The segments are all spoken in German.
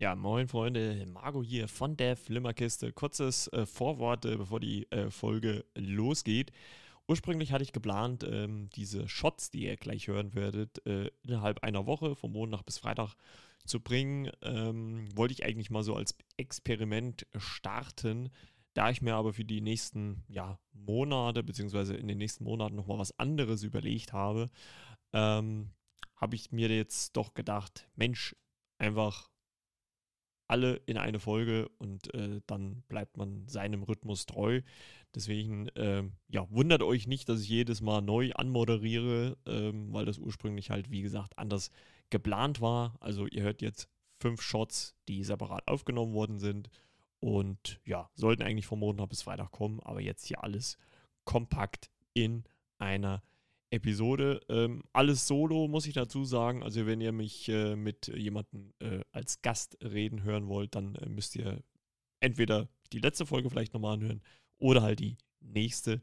Ja, moin Freunde, Marco hier von der Flimmerkiste. Kurzes äh, Vorwort, äh, bevor die äh, Folge losgeht. Ursprünglich hatte ich geplant, ähm, diese Shots, die ihr gleich hören werdet, äh, innerhalb einer Woche, vom Montag bis Freitag zu bringen. Ähm, wollte ich eigentlich mal so als Experiment starten. Da ich mir aber für die nächsten ja, Monate, beziehungsweise in den nächsten Monaten nochmal was anderes überlegt habe, ähm, habe ich mir jetzt doch gedacht, Mensch, einfach alle in eine Folge und äh, dann bleibt man seinem Rhythmus treu. Deswegen, äh, ja, wundert euch nicht, dass ich jedes Mal neu anmoderiere, äh, weil das ursprünglich halt, wie gesagt, anders geplant war. Also ihr hört jetzt fünf Shots, die separat aufgenommen worden sind und ja, sollten eigentlich vom Montag bis Freitag kommen, aber jetzt hier alles kompakt in einer Episode. Ähm, alles solo, muss ich dazu sagen. Also, wenn ihr mich äh, mit jemandem äh, als Gast reden hören wollt, dann äh, müsst ihr entweder die letzte Folge vielleicht nochmal anhören oder halt die nächste.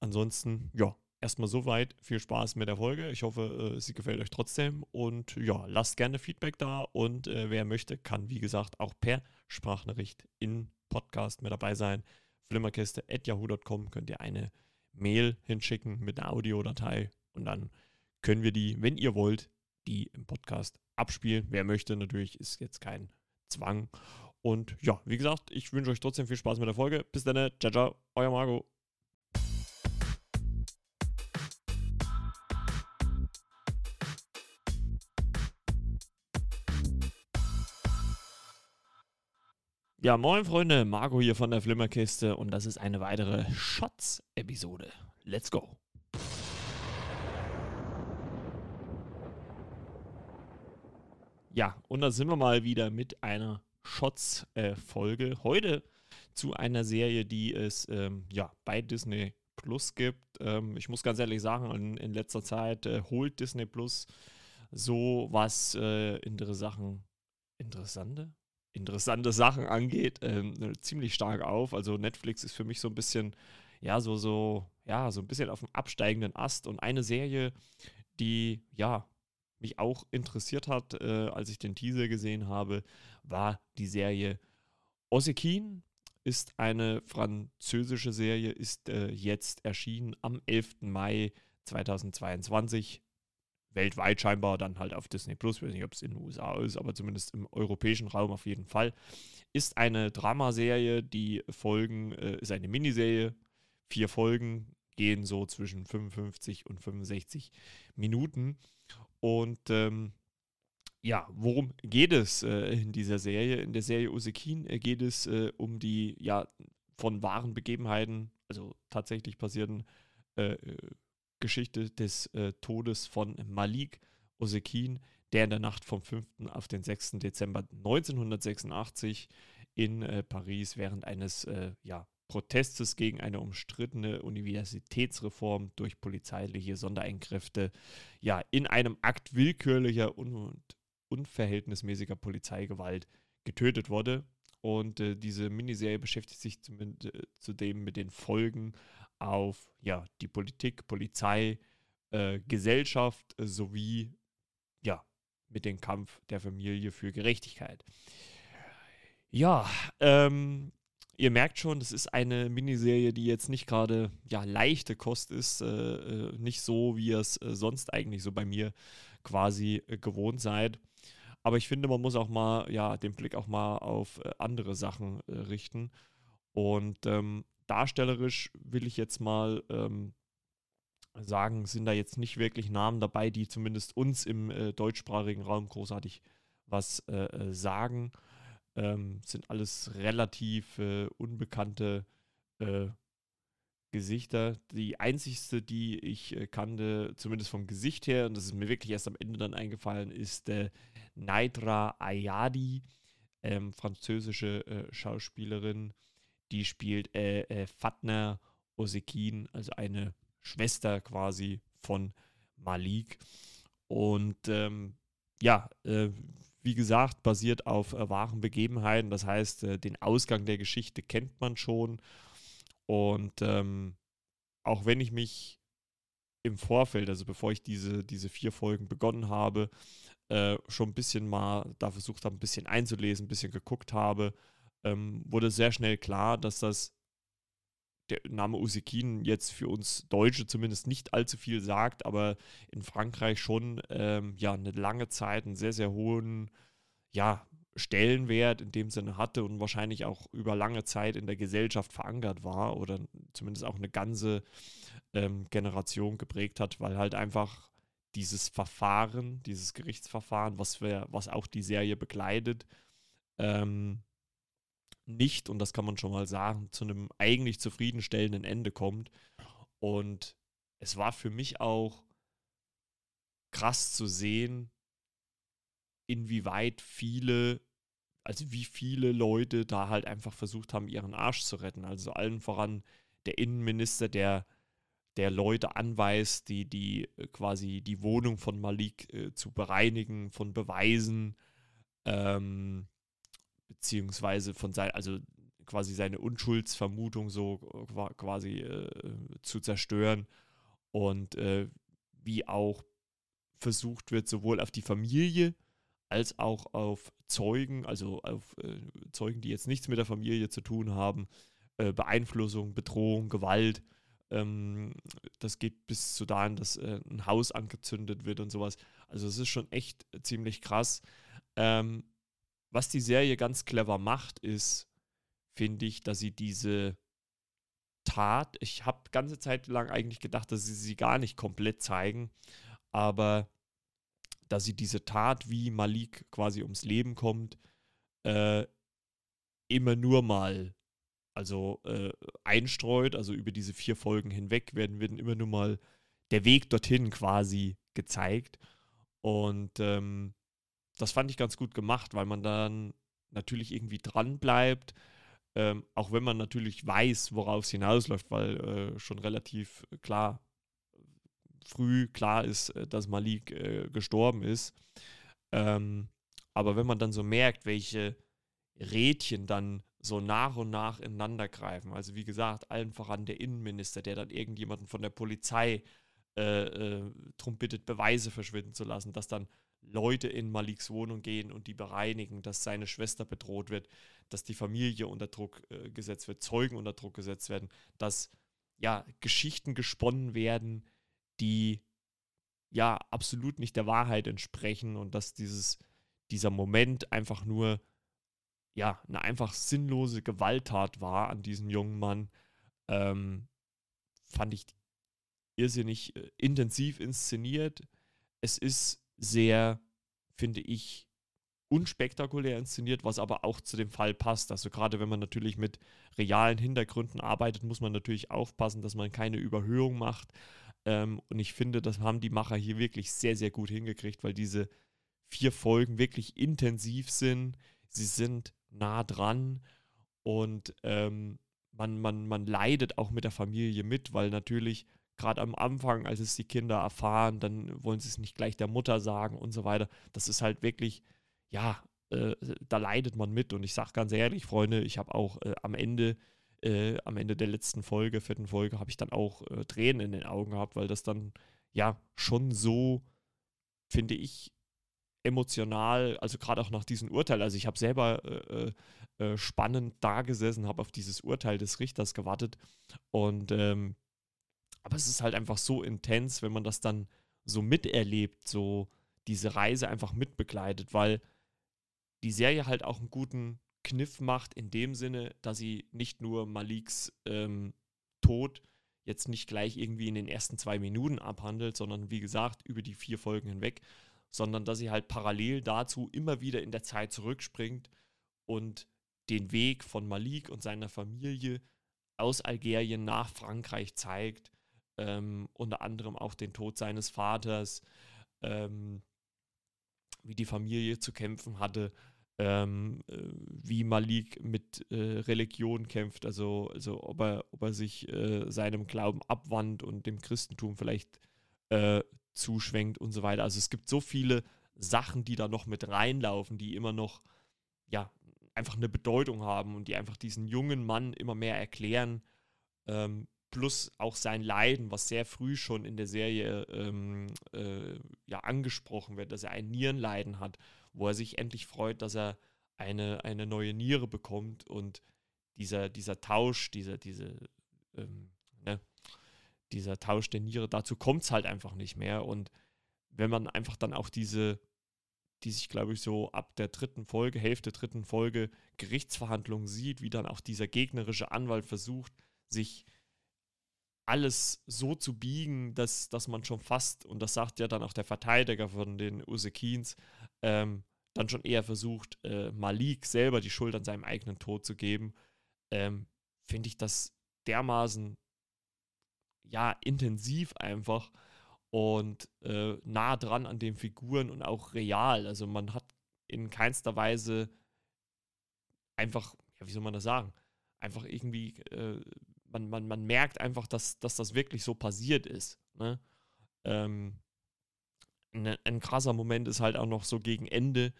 Ansonsten, ja, erstmal soweit. Viel Spaß mit der Folge. Ich hoffe, äh, sie gefällt euch trotzdem. Und ja, lasst gerne Feedback da. Und äh, wer möchte, kann, wie gesagt, auch per Sprachnachricht in Podcast mit dabei sein. Flimmerkiste.yahoo.com könnt ihr eine Mail hinschicken mit einer Audiodatei und dann können wir die, wenn ihr wollt, die im Podcast abspielen. Wer möchte, natürlich ist jetzt kein Zwang. Und ja, wie gesagt, ich wünsche euch trotzdem viel Spaß mit der Folge. Bis dann, ciao, ciao, euer Marco. Ja, moin Freunde, Marco hier von der Flimmerkiste und das ist eine weitere Shots-Episode. Let's go! Ja, und da sind wir mal wieder mit einer Shots-Folge. Heute zu einer Serie, die es ähm, ja, bei Disney Plus gibt. Ähm, ich muss ganz ehrlich sagen, in, in letzter Zeit äh, holt Disney Plus so was äh, Sachen, interessante, interessante Sachen angeht, ähm, ziemlich stark auf. Also Netflix ist für mich so ein bisschen, ja, so, so, ja, so ein bisschen auf dem absteigenden Ast. Und eine Serie, die, ja, mich auch interessiert hat, äh, als ich den Teaser gesehen habe, war die Serie Osekin. Ist eine französische Serie, ist äh, jetzt erschienen am 11. Mai 2022 weltweit scheinbar dann halt auf Disney Plus, ich weiß nicht, ob es in den USA ist, aber zumindest im europäischen Raum auf jeden Fall, ist eine Dramaserie, die Folgen, äh, ist eine Miniserie, vier Folgen, gehen so zwischen 55 und 65 Minuten. Und ähm, ja, worum geht es äh, in dieser Serie? In der Serie Usekin äh, geht es äh, um die ja von wahren Begebenheiten, also tatsächlich passierten äh, Geschichte des äh, Todes von Malik Osekin, der in der Nacht vom 5. auf den 6. Dezember 1986 in äh, Paris während eines äh, ja, Protestes gegen eine umstrittene Universitätsreform durch polizeiliche Sondereinkräfte ja in einem Akt willkürlicher und unverhältnismäßiger Polizeigewalt getötet wurde. Und äh, diese Miniserie beschäftigt sich äh, zudem mit den Folgen auf ja, die Politik, Polizei, äh, Gesellschaft äh, sowie ja, mit dem Kampf der Familie für Gerechtigkeit. Ja, ähm, ihr merkt schon, das ist eine Miniserie, die jetzt nicht gerade ja, leichte Kost ist, äh, äh nicht so, wie ihr es äh, sonst eigentlich so bei mir quasi gewohnt seid. Aber ich finde, man muss auch mal, ja, den Blick auch mal auf andere Sachen richten. Und ähm, darstellerisch will ich jetzt mal ähm, sagen, sind da jetzt nicht wirklich Namen dabei, die zumindest uns im äh, deutschsprachigen Raum großartig was äh, äh sagen. Ähm, sind alles relativ äh, unbekannte äh, Gesichter. Die einzigste, die ich äh, kannte, zumindest vom Gesicht her, und das ist mir wirklich erst am Ende dann eingefallen, ist äh, Naidra Ayadi, ähm, französische Schauspielerin, die spielt äh, äh, Fatna Osekin, also eine Schwester quasi von Malik. Und ähm, ja, äh, wie gesagt, basiert auf äh, wahren Begebenheiten. Das heißt, äh, den Ausgang der Geschichte kennt man schon. Und ähm, auch wenn ich mich im Vorfeld, also bevor ich diese, diese vier Folgen begonnen habe, äh, schon ein bisschen mal da versucht habe, ein bisschen einzulesen, ein bisschen geguckt habe, ähm, wurde sehr schnell klar, dass das der Name Usikin jetzt für uns Deutsche zumindest nicht allzu viel sagt, aber in Frankreich schon ähm, ja eine lange Zeit einen sehr, sehr hohen ja, Stellenwert in dem Sinne hatte und wahrscheinlich auch über lange Zeit in der Gesellschaft verankert war oder zumindest auch eine ganze ähm, Generation geprägt hat, weil halt einfach dieses Verfahren, dieses Gerichtsverfahren, was wir, was auch die Serie begleitet, ähm, nicht, und das kann man schon mal sagen, zu einem eigentlich zufriedenstellenden Ende kommt. Und es war für mich auch krass zu sehen, inwieweit viele, also wie viele Leute da halt einfach versucht haben, ihren Arsch zu retten. Also allen voran der Innenminister, der, der Leute anweist, die, die äh, quasi die Wohnung von Malik äh, zu bereinigen, von Beweisen. Ähm, beziehungsweise von sein, also quasi seine Unschuldsvermutung so quasi äh, zu zerstören und äh, wie auch versucht wird, sowohl auf die Familie als auch auf Zeugen, also auf äh, Zeugen, die jetzt nichts mit der Familie zu tun haben, äh, Beeinflussung, Bedrohung, Gewalt. Ähm, das geht bis zu dahin, dass äh, ein Haus angezündet wird und sowas. Also es ist schon echt ziemlich krass. Ähm, was die Serie ganz clever macht, ist, finde ich, dass sie diese Tat, ich habe ganze Zeit lang eigentlich gedacht, dass sie sie gar nicht komplett zeigen, aber dass sie diese Tat, wie Malik quasi ums Leben kommt, äh, immer nur mal also äh, einstreut, also über diese vier Folgen hinweg werden, werden immer nur mal der Weg dorthin quasi gezeigt. Und ähm, das fand ich ganz gut gemacht, weil man dann natürlich irgendwie dran bleibt, ähm, auch wenn man natürlich weiß, worauf es hinausläuft, weil äh, schon relativ klar früh klar ist, äh, dass Malik äh, gestorben ist. Ähm, aber wenn man dann so merkt, welche Rädchen dann so nach und nach ineinander greifen, also wie gesagt, allen voran der Innenminister, der dann irgendjemanden von der Polizei äh, äh, darum bittet, Beweise verschwinden zu lassen, dass dann Leute in Maliks Wohnung gehen und die bereinigen, dass seine Schwester bedroht wird, dass die Familie unter Druck äh, gesetzt wird, Zeugen unter Druck gesetzt werden, dass ja Geschichten gesponnen werden, die ja absolut nicht der Wahrheit entsprechen und dass dieses dieser Moment einfach nur ja eine einfach sinnlose Gewalttat war an diesem jungen Mann, ähm, fand ich irrsinnig äh, intensiv inszeniert. Es ist sehr, finde ich, unspektakulär inszeniert, was aber auch zu dem Fall passt. Also gerade wenn man natürlich mit realen Hintergründen arbeitet, muss man natürlich aufpassen, dass man keine Überhöhung macht. Ähm, und ich finde, das haben die Macher hier wirklich sehr, sehr gut hingekriegt, weil diese vier Folgen wirklich intensiv sind. Sie sind nah dran und ähm, man, man, man leidet auch mit der Familie mit, weil natürlich gerade am Anfang, als es die Kinder erfahren, dann wollen sie es nicht gleich der Mutter sagen und so weiter. Das ist halt wirklich, ja, äh, da leidet man mit. Und ich sage ganz ehrlich, Freunde, ich habe auch äh, am Ende, äh, am Ende der letzten Folge, vierten Folge, habe ich dann auch äh, Tränen in den Augen gehabt, weil das dann ja schon so, finde ich, emotional, also gerade auch nach diesem Urteil, also ich habe selber äh, äh, spannend da gesessen, habe auf dieses Urteil des Richters gewartet und ähm, aber es ist halt einfach so intens, wenn man das dann so miterlebt, so diese Reise einfach mitbegleitet, weil die Serie halt auch einen guten Kniff macht, in dem Sinne, dass sie nicht nur Maliks ähm, Tod jetzt nicht gleich irgendwie in den ersten zwei Minuten abhandelt, sondern wie gesagt über die vier Folgen hinweg, sondern dass sie halt parallel dazu immer wieder in der Zeit zurückspringt und den Weg von Malik und seiner Familie aus Algerien nach Frankreich zeigt ähm, unter anderem auch den Tod seines Vaters, ähm, wie die Familie zu kämpfen hatte, ähm, äh, wie Malik mit äh, Religion kämpft, also, also ob, er, ob er sich äh, seinem Glauben abwandt und dem Christentum vielleicht äh, zuschwenkt und so weiter. Also es gibt so viele Sachen, die da noch mit reinlaufen, die immer noch, ja, einfach eine Bedeutung haben und die einfach diesen jungen Mann immer mehr erklären, ähm, plus auch sein Leiden, was sehr früh schon in der Serie ähm, äh, ja, angesprochen wird, dass er ein Nierenleiden hat, wo er sich endlich freut, dass er eine, eine neue Niere bekommt und dieser, dieser Tausch, dieser, diese, ähm, ne, dieser Tausch der Niere, dazu kommt es halt einfach nicht mehr. Und wenn man einfach dann auch diese, die sich, glaube ich, so ab der dritten Folge, Hälfte der dritten Folge, Gerichtsverhandlungen sieht, wie dann auch dieser gegnerische Anwalt versucht, sich alles so zu biegen, dass, dass man schon fast, und das sagt ja dann auch der Verteidiger von den Usekins, ähm, dann schon eher versucht, äh, Malik selber die Schuld an seinem eigenen Tod zu geben, ähm, finde ich das dermaßen, ja, intensiv einfach und äh, nah dran an den Figuren und auch real. Also man hat in keinster Weise einfach, ja, wie soll man das sagen, einfach irgendwie äh, man, man, man merkt einfach, dass, dass das wirklich so passiert ist. Ne? Ähm, ein, ein, krasser Moment ist halt auch noch so gegen Ende.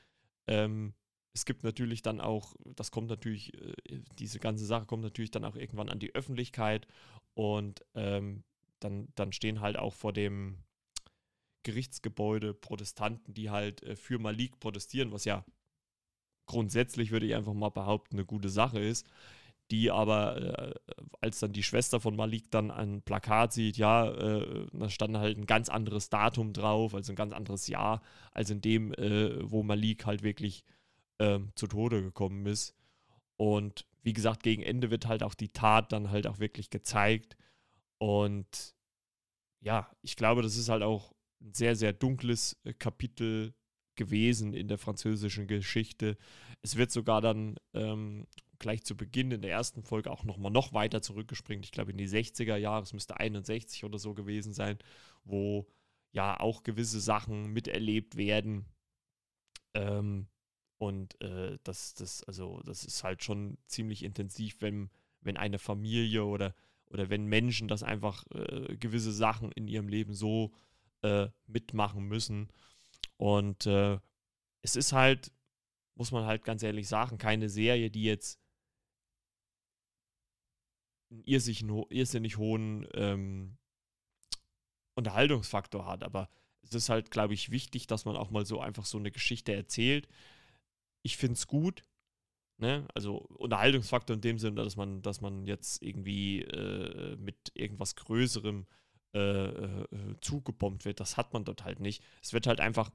Ähm, es gibt natürlich dann auch, das kommt natürlich, äh, diese ganze Sache kommt natürlich dann auch irgendwann an die Öffentlichkeit und ähm, dann, dann stehen halt auch vor dem Gerichtsgebäude Protestanten, die halt äh, für Malik protestieren, was ja grundsätzlich, würde ich einfach mal behaupten, eine gute Sache ist die aber, äh, als dann die Schwester von Malik dann ein Plakat sieht, ja, äh, da stand halt ein ganz anderes Datum drauf, also ein ganz anderes Jahr, als in dem, äh, wo Malik halt wirklich ähm, zu Tode gekommen ist. Und wie gesagt, gegen Ende wird halt auch die Tat dann halt auch wirklich gezeigt. Und ja, ich glaube, das ist halt auch ein sehr, sehr dunkles äh, Kapitel gewesen in der französischen Geschichte. Es wird sogar dann ähm, gleich zu Beginn in der ersten Folge auch nochmal noch weiter zurückgespringt. Ich glaube in die 60er Jahre, es müsste 61 oder so gewesen sein, wo ja auch gewisse Sachen miterlebt werden. Ähm, und äh, das, das, also, das ist halt schon ziemlich intensiv, wenn, wenn eine Familie oder, oder wenn Menschen das einfach äh, gewisse Sachen in ihrem Leben so äh, mitmachen müssen. Und äh, es ist halt, muss man halt ganz ehrlich sagen, keine Serie, die jetzt einen irrsinnig, hohen ähm, Unterhaltungsfaktor hat. Aber es ist halt, glaube ich, wichtig, dass man auch mal so einfach so eine Geschichte erzählt. Ich finde es gut. Ne? Also Unterhaltungsfaktor in dem Sinne, dass man, dass man jetzt irgendwie äh, mit irgendwas Größerem äh, äh, zugebombt wird. Das hat man dort halt nicht. Es wird halt einfach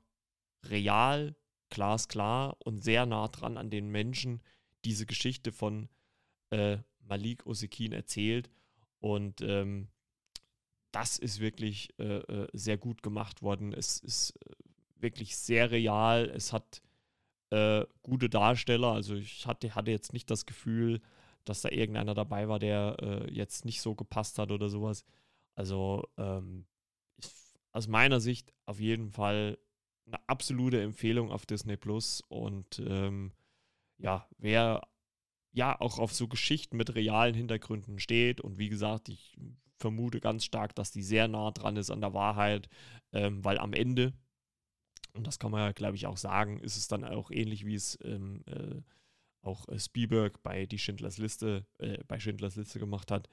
real, glasklar und sehr nah dran an den Menschen diese Geschichte von äh, Malik Osekin erzählt. Und ähm, das ist wirklich äh, äh, sehr gut gemacht worden. Es ist äh, wirklich sehr real. Es hat äh, gute Darsteller. Also ich hatte, hatte jetzt nicht das Gefühl, dass da irgendeiner dabei war, der äh, jetzt nicht so gepasst hat oder sowas. Also ähm, aus meiner Sicht auf jeden Fall eine absolute Empfehlung auf Disney Plus. Und ähm, ja, wer ja auch auf so Geschichten mit realen Hintergründen steht. Und wie gesagt, ich vermute ganz stark, dass die sehr nah dran ist an der Wahrheit, ähm, weil am Ende, und das kann man ja, glaube ich, auch sagen, ist es dann auch ähnlich, wie es ähm, äh, auch äh, Spielberg bei die Schindlers Liste, äh, bei Schindlers Liste gemacht hat,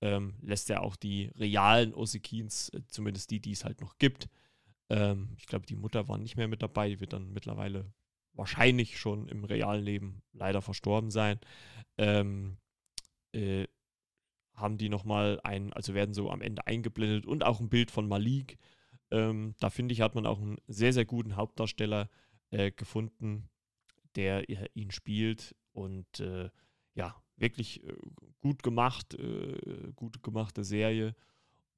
ähm, lässt er auch die realen Osikins, äh, zumindest die, die es halt noch gibt. Ähm, ich glaube, die Mutter war nicht mehr mit dabei, die wird dann mittlerweile wahrscheinlich schon im realen Leben leider verstorben sein, ähm, äh, haben die nochmal ein, also werden so am Ende eingeblendet und auch ein Bild von Malik. Ähm, da finde ich, hat man auch einen sehr, sehr guten Hauptdarsteller äh, gefunden, der ihn spielt und äh, ja, wirklich äh, gut gemacht, äh, gut gemachte Serie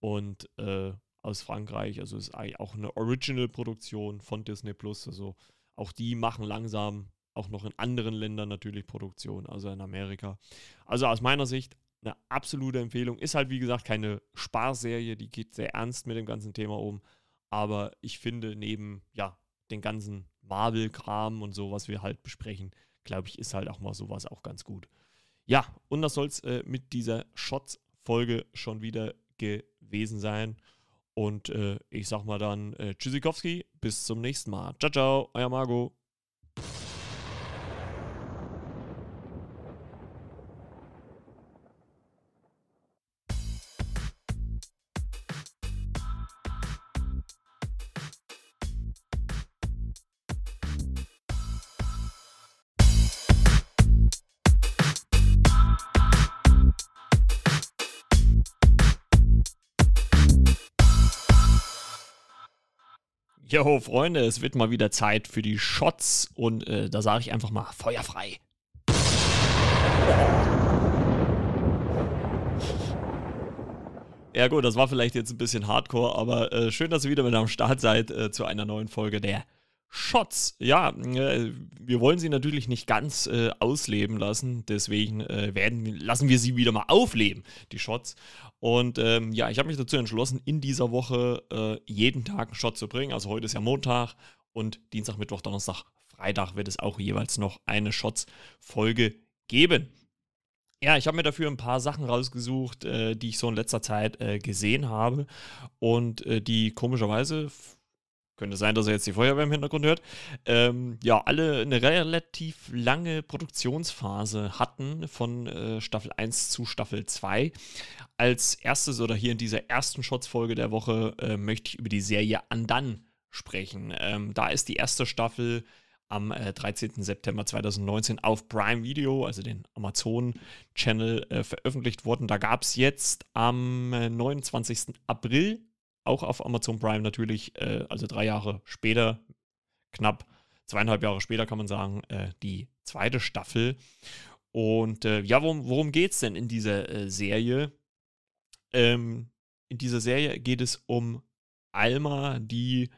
und äh, aus Frankreich, also ist auch eine Original-Produktion von Disney Plus, also auch die machen langsam auch noch in anderen Ländern natürlich Produktion, also in Amerika. Also aus meiner Sicht eine absolute Empfehlung. Ist halt wie gesagt keine Sparserie, die geht sehr ernst mit dem ganzen Thema um. Aber ich finde, neben ja, den ganzen Marvel-Kram und so, was wir halt besprechen, glaube ich, ist halt auch mal sowas auch ganz gut. Ja, und das soll es äh, mit dieser Shots-Folge schon wieder gewesen sein. Und äh, ich sag mal dann äh, Tschüssikowski, bis zum nächsten Mal. Ciao, ciao, euer Margot. Jo, Freunde, es wird mal wieder Zeit für die Shots und äh, da sage ich einfach mal feuerfrei. Ja gut, das war vielleicht jetzt ein bisschen hardcore, aber äh, schön, dass ihr wieder mit am Start seid äh, zu einer neuen Folge der Shots. Ja, äh, wir wollen sie natürlich nicht ganz äh, ausleben lassen, deswegen äh, werden, lassen wir sie wieder mal aufleben, die Shots. Und ähm, ja, ich habe mich dazu entschlossen, in dieser Woche äh, jeden Tag einen Shot zu bringen. Also heute ist ja Montag und Dienstag, Mittwoch, Donnerstag, Freitag wird es auch jeweils noch eine Shots-Folge geben. Ja, ich habe mir dafür ein paar Sachen rausgesucht, äh, die ich so in letzter Zeit äh, gesehen habe und die komischerweise, könnte sein, dass er jetzt die Feuerwehr im Hintergrund hört, ähm, ja, alle eine relativ lange Produktionsphase hatten von äh, Staffel 1 zu Staffel 2. Als erstes oder hier in dieser ersten Shots-Folge der Woche äh, möchte ich über die Serie Andan sprechen. Ähm, da ist die erste Staffel am äh, 13. September 2019 auf Prime Video, also den Amazon-Channel, äh, veröffentlicht worden. Da gab es jetzt am äh, 29. April, auch auf Amazon Prime natürlich, äh, also drei Jahre später, knapp zweieinhalb Jahre später kann man sagen, äh, die zweite Staffel. Und äh, ja, worum, worum geht es denn in dieser Serie? Ähm, in dieser Serie geht es um Alma, die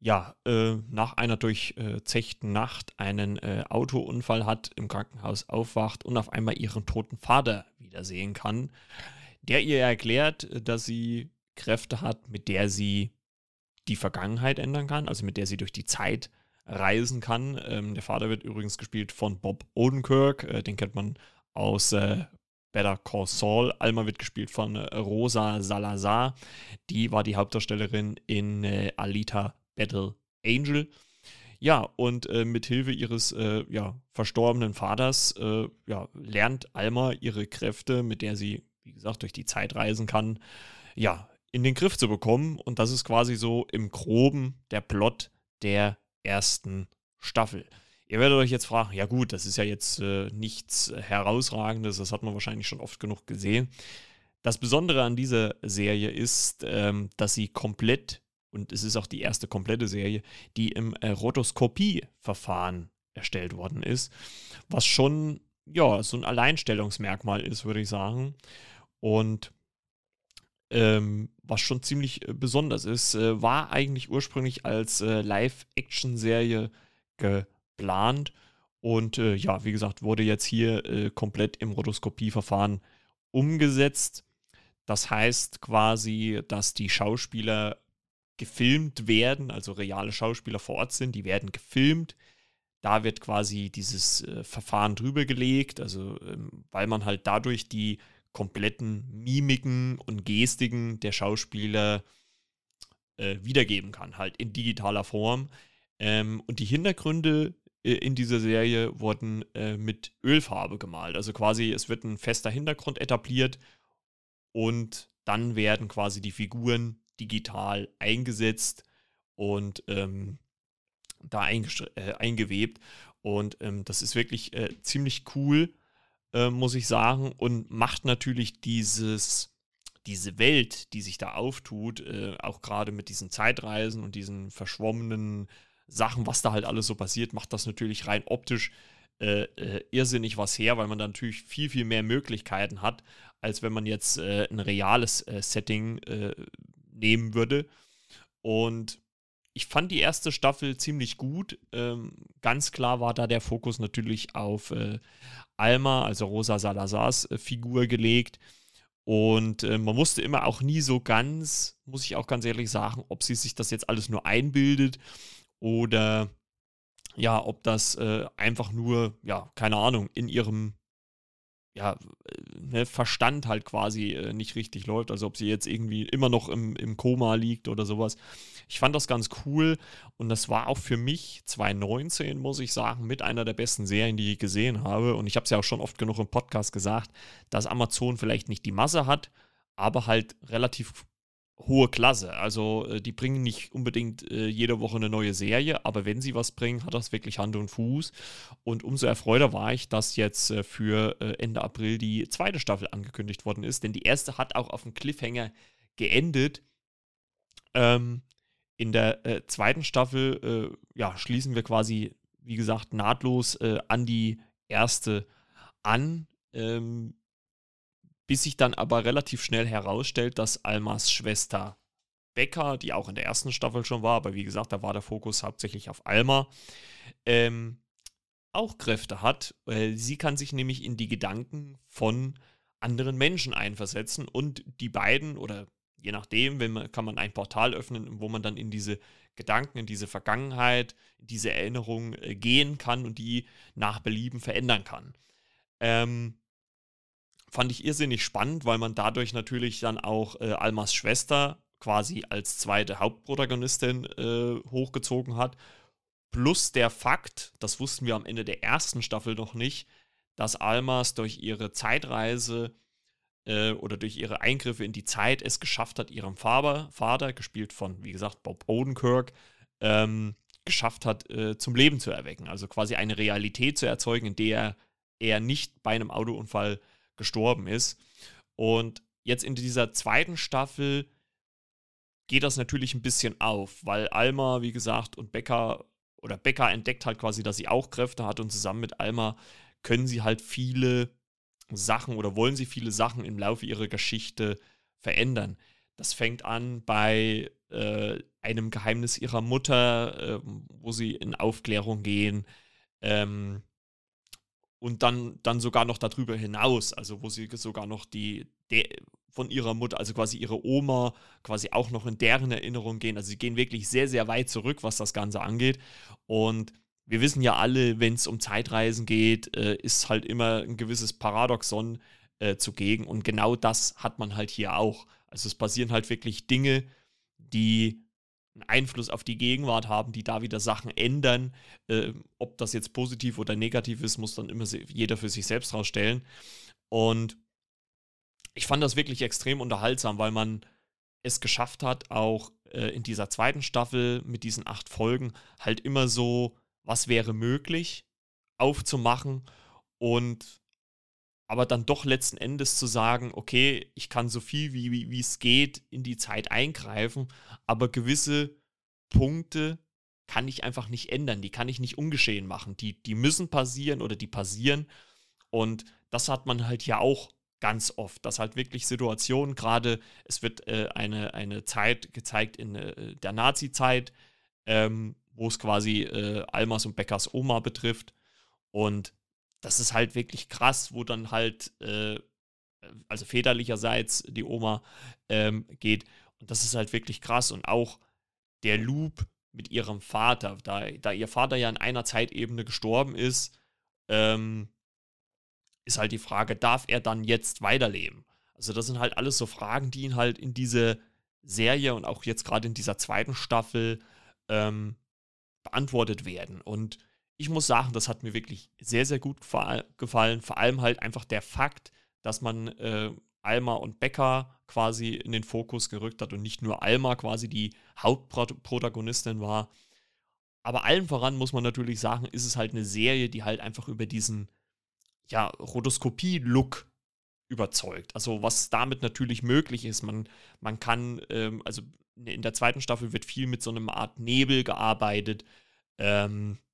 ja, äh, nach einer durchzechten Nacht einen äh, Autounfall hat, im Krankenhaus aufwacht und auf einmal ihren toten Vater wiedersehen kann, der ihr erklärt, dass sie Kräfte hat, mit der sie die Vergangenheit ändern kann, also mit der sie durch die Zeit reisen kann. Ähm, der Vater wird übrigens gespielt von Bob Odenkirk, äh, den kennt man aus äh, Better Call Saul. Alma wird gespielt von äh, Rosa Salazar. Die war die Hauptdarstellerin in äh, Alita Battle Angel. Ja, und äh, mit Hilfe ihres äh, ja, verstorbenen Vaters äh, ja, lernt Alma ihre Kräfte, mit der sie, wie gesagt, durch die Zeit reisen kann, ja, in den Griff zu bekommen. Und das ist quasi so im Groben der Plot der ersten Staffel. Ihr werdet euch jetzt fragen, ja gut, das ist ja jetzt äh, nichts Herausragendes, das hat man wahrscheinlich schon oft genug gesehen. Das Besondere an dieser Serie ist, ähm, dass sie komplett und es ist auch die erste komplette Serie, die im äh, Rotoskopie-Verfahren erstellt worden ist, was schon ja so ein Alleinstellungsmerkmal ist, würde ich sagen. Und ähm, was schon ziemlich äh, besonders ist, äh, war eigentlich ursprünglich als äh, Live-Action-Serie geplant und äh, ja, wie gesagt, wurde jetzt hier äh, komplett im Rotoskopie-Verfahren umgesetzt. Das heißt quasi, dass die Schauspieler gefilmt werden, also reale Schauspieler vor Ort sind, die werden gefilmt. Da wird quasi dieses äh, Verfahren drüber gelegt, also ähm, weil man halt dadurch die kompletten Mimiken und Gestiken der Schauspieler äh, wiedergeben kann, halt in digitaler Form. Ähm, und die Hintergründe äh, in dieser Serie wurden äh, mit Ölfarbe gemalt. Also quasi, es wird ein fester Hintergrund etabliert und dann werden quasi die Figuren digital eingesetzt und ähm, da äh, eingewebt. Und ähm, das ist wirklich äh, ziemlich cool, äh, muss ich sagen, und macht natürlich dieses, diese Welt, die sich da auftut, äh, auch gerade mit diesen Zeitreisen und diesen verschwommenen Sachen, was da halt alles so passiert, macht das natürlich rein optisch äh, äh, irrsinnig was her, weil man da natürlich viel, viel mehr Möglichkeiten hat, als wenn man jetzt äh, ein reales Setting nehmen würde. Und ich fand die erste Staffel ziemlich gut. Ähm, ganz klar war da der Fokus natürlich auf äh, Alma, also Rosa Salazars äh, Figur gelegt. Und äh, man wusste immer auch nie so ganz, muss ich auch ganz ehrlich sagen, ob sie sich das jetzt alles nur einbildet oder ja, ob das äh, einfach nur, ja, keine Ahnung, in ihrem ja, äh, ne, Verstand halt quasi äh, nicht richtig läuft. Also ob sie jetzt irgendwie immer noch im, im Koma liegt oder sowas. Ich fand das ganz cool und das war auch für mich 2019, muss ich sagen, mit einer der besten Serien, die ich gesehen habe. Und ich habe es ja auch schon oft genug im Podcast gesagt, dass Amazon vielleicht nicht die Masse hat, aber halt relativ hohe Klasse. Also äh, die bringen nicht unbedingt äh, jede Woche eine neue Serie, aber wenn sie was bringen, hat das wirklich Hand und Fuß. Und umso erfreuter war ich, dass jetzt äh, für äh, Ende April die zweite Staffel angekündigt worden ist, denn die erste hat auch auf dem Cliffhanger geendet. Ähm, in der äh, zweiten Staffel ja, schließen wir quasi, wie gesagt, nahtlos an die erste an, ähm, bis sich dann aber relativ schnell herausstellt, dass Almas Schwester Becker, die auch in der ersten Staffel schon war, aber wie gesagt, da war der Fokus hauptsächlich auf Alma, ähm, auch Kräfte hat. sie kann sich nämlich in die Gedanken von anderen Menschen einversetzen und die beiden oder je nachdem, wenn man, kann man ein Portal öffnen, wo man dann in diese Gedanken, in diese Vergangenheit, in diese Erinnerung äh, gehen kann und die nach Belieben verändern kann. Ähm, fand ich irrsinnig spannend, weil man dadurch natürlich dann auch äh, Almas Schwester quasi als zweite Hauptprotagonistin äh, hochgezogen hat. Plus der Fakt, das wussten wir am Ende der ersten Staffel noch nicht, dass Almas durch ihre Zeitreise äh, oder durch ihre Eingriffe in die Zeit es geschafft hat, ihrem Vater, Vater gespielt von, wie gesagt, Bob Odenkirk, ähm, geschafft hat, äh, zum Leben zu erwecken. Also quasi eine Realität zu erzeugen, in der er nicht bei einem Autounfall gestorben ist. Und jetzt in dieser zweiten Staffel geht das natürlich ein bisschen auf, weil Alma, wie gesagt, und Becker oder Becker entdeckt halt quasi, dass sie auch Kräfte hat und zusammen mit Alma können sie halt viele Sachen oder wollen sie viele Sachen im Laufe ihrer Geschichte verändern. Das fängt an bei äh, einem Geheimnis ihrer Mutter, äh, wo sie in Aufklärung gehen. Ähm, und dann, dann sogar noch darüber hinaus, also wo sie sogar noch die, de, von ihrer Mutter, also quasi ihre Oma, quasi auch noch in deren Erinnerung gehen. Also sie gehen wirklich sehr, sehr weit zurück, was das Ganze angeht. Und wir wissen ja alle, wenn es um Zeitreisen geht, äh, ist halt immer ein gewisses Paradoxon äh, zugegen. Und genau das hat man halt hier auch. Also es passieren halt wirklich Dinge, die einen Einfluss auf die Gegenwart haben, die da wieder Sachen ändern. Äh, ob das jetzt positiv oder negativ ist, muss dann immer jeder für sich selbst rausstellen. Und ich fand das wirklich extrem unterhaltsam, weil man es geschafft hat, auch äh, in dieser zweiten Staffel mit diesen acht Folgen halt immer so was wäre möglich aufzumachen und aber dann doch letzten Endes zu sagen, okay, ich kann so viel wie, wie, es geht in die Zeit eingreifen, aber gewisse Punkte kann ich einfach nicht ändern, die kann ich nicht ungeschehen machen. Die, die müssen passieren oder die passieren. Und das hat man halt ja auch ganz oft, dass halt wirklich Situationen, gerade es wird äh, eine, eine Zeit gezeigt in äh, der Nazi-Zeit, ähm, wo es quasi äh, Almas und Beckers Oma betrifft. Und das ist halt wirklich krass, wo dann halt, äh, also väterlicherseits die Oma ähm, geht. Und das ist halt wirklich krass. Und auch der Loop mit ihrem Vater, da, da ihr Vater ja in einer Zeitebene gestorben ist, ähm, ist halt die Frage, darf er dann jetzt weiterleben? Also das sind halt alles so Fragen, die ihn halt in diese Serie und auch jetzt gerade in dieser zweiten Staffel ähm, beantwortet werden. Und ich muss sagen, das hat mir wirklich sehr, sehr gut gefallen. Vor allem halt einfach der Fakt, dass man äh, Alma und Becker quasi in den Fokus gerückt hat und nicht nur Alma quasi die Hauptprotagonistin war. Aber allen voran muss man natürlich sagen, ist es halt eine Serie, die halt einfach über diesen ja, Rotoskopie-Look überzeugt. Also was damit natürlich möglich ist. Man, man kann, ähm, also in der zweiten Staffel wird viel mit so einer Art Nebel gearbeitet, ähm, äh,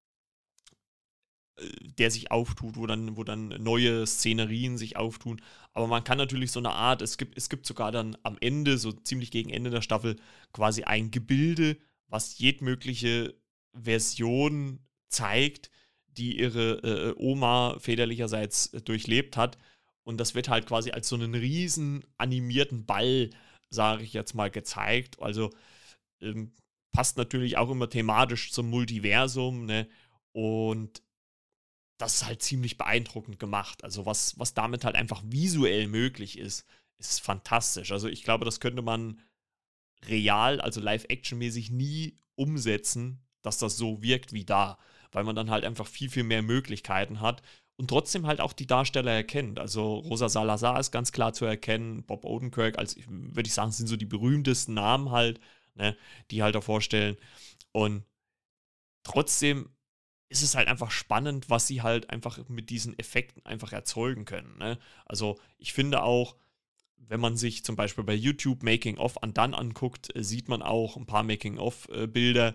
der sich auftut, wo dann, wo dann neue Szenerien sich auftun. Aber man kann natürlich so eine Art, es gibt, es gibt sogar dann am Ende, so ziemlich gegen Ende der Staffel, quasi ein Gebilde, was jedmögliche Version zeigt, die ihre äh, Oma väterlicherseits durchlebt hat. Und das wird halt quasi als so einen riesen animierten Ball sage ich jetzt mal, gezeigt. Also ähm, passt natürlich auch immer thematisch zum Multiversum, ne? Und das ist halt ziemlich beeindruckend gemacht. Also was, was damit halt einfach visuell möglich ist, ist fantastisch. Also ich glaube, das könnte man real, also live-action-mäßig nie umsetzen, dass das so wirkt wie da, weil man dann halt einfach viel, viel mehr Möglichkeiten hat und trotzdem halt auch die Darsteller erkennt. Also Rosa Salazar ist ganz klar zu erkennen, Bob Odenkirk, als würde ich sagen, sind so die berühmtesten Namen halt, ne, die halt da vorstellen. Und trotzdem ist es halt einfach spannend, was sie halt einfach mit diesen Effekten einfach erzeugen können. Ne? Also ich finde auch, wenn man sich zum Beispiel bei YouTube Making-of an dann anguckt, äh, sieht man auch ein paar Making-of-Bilder,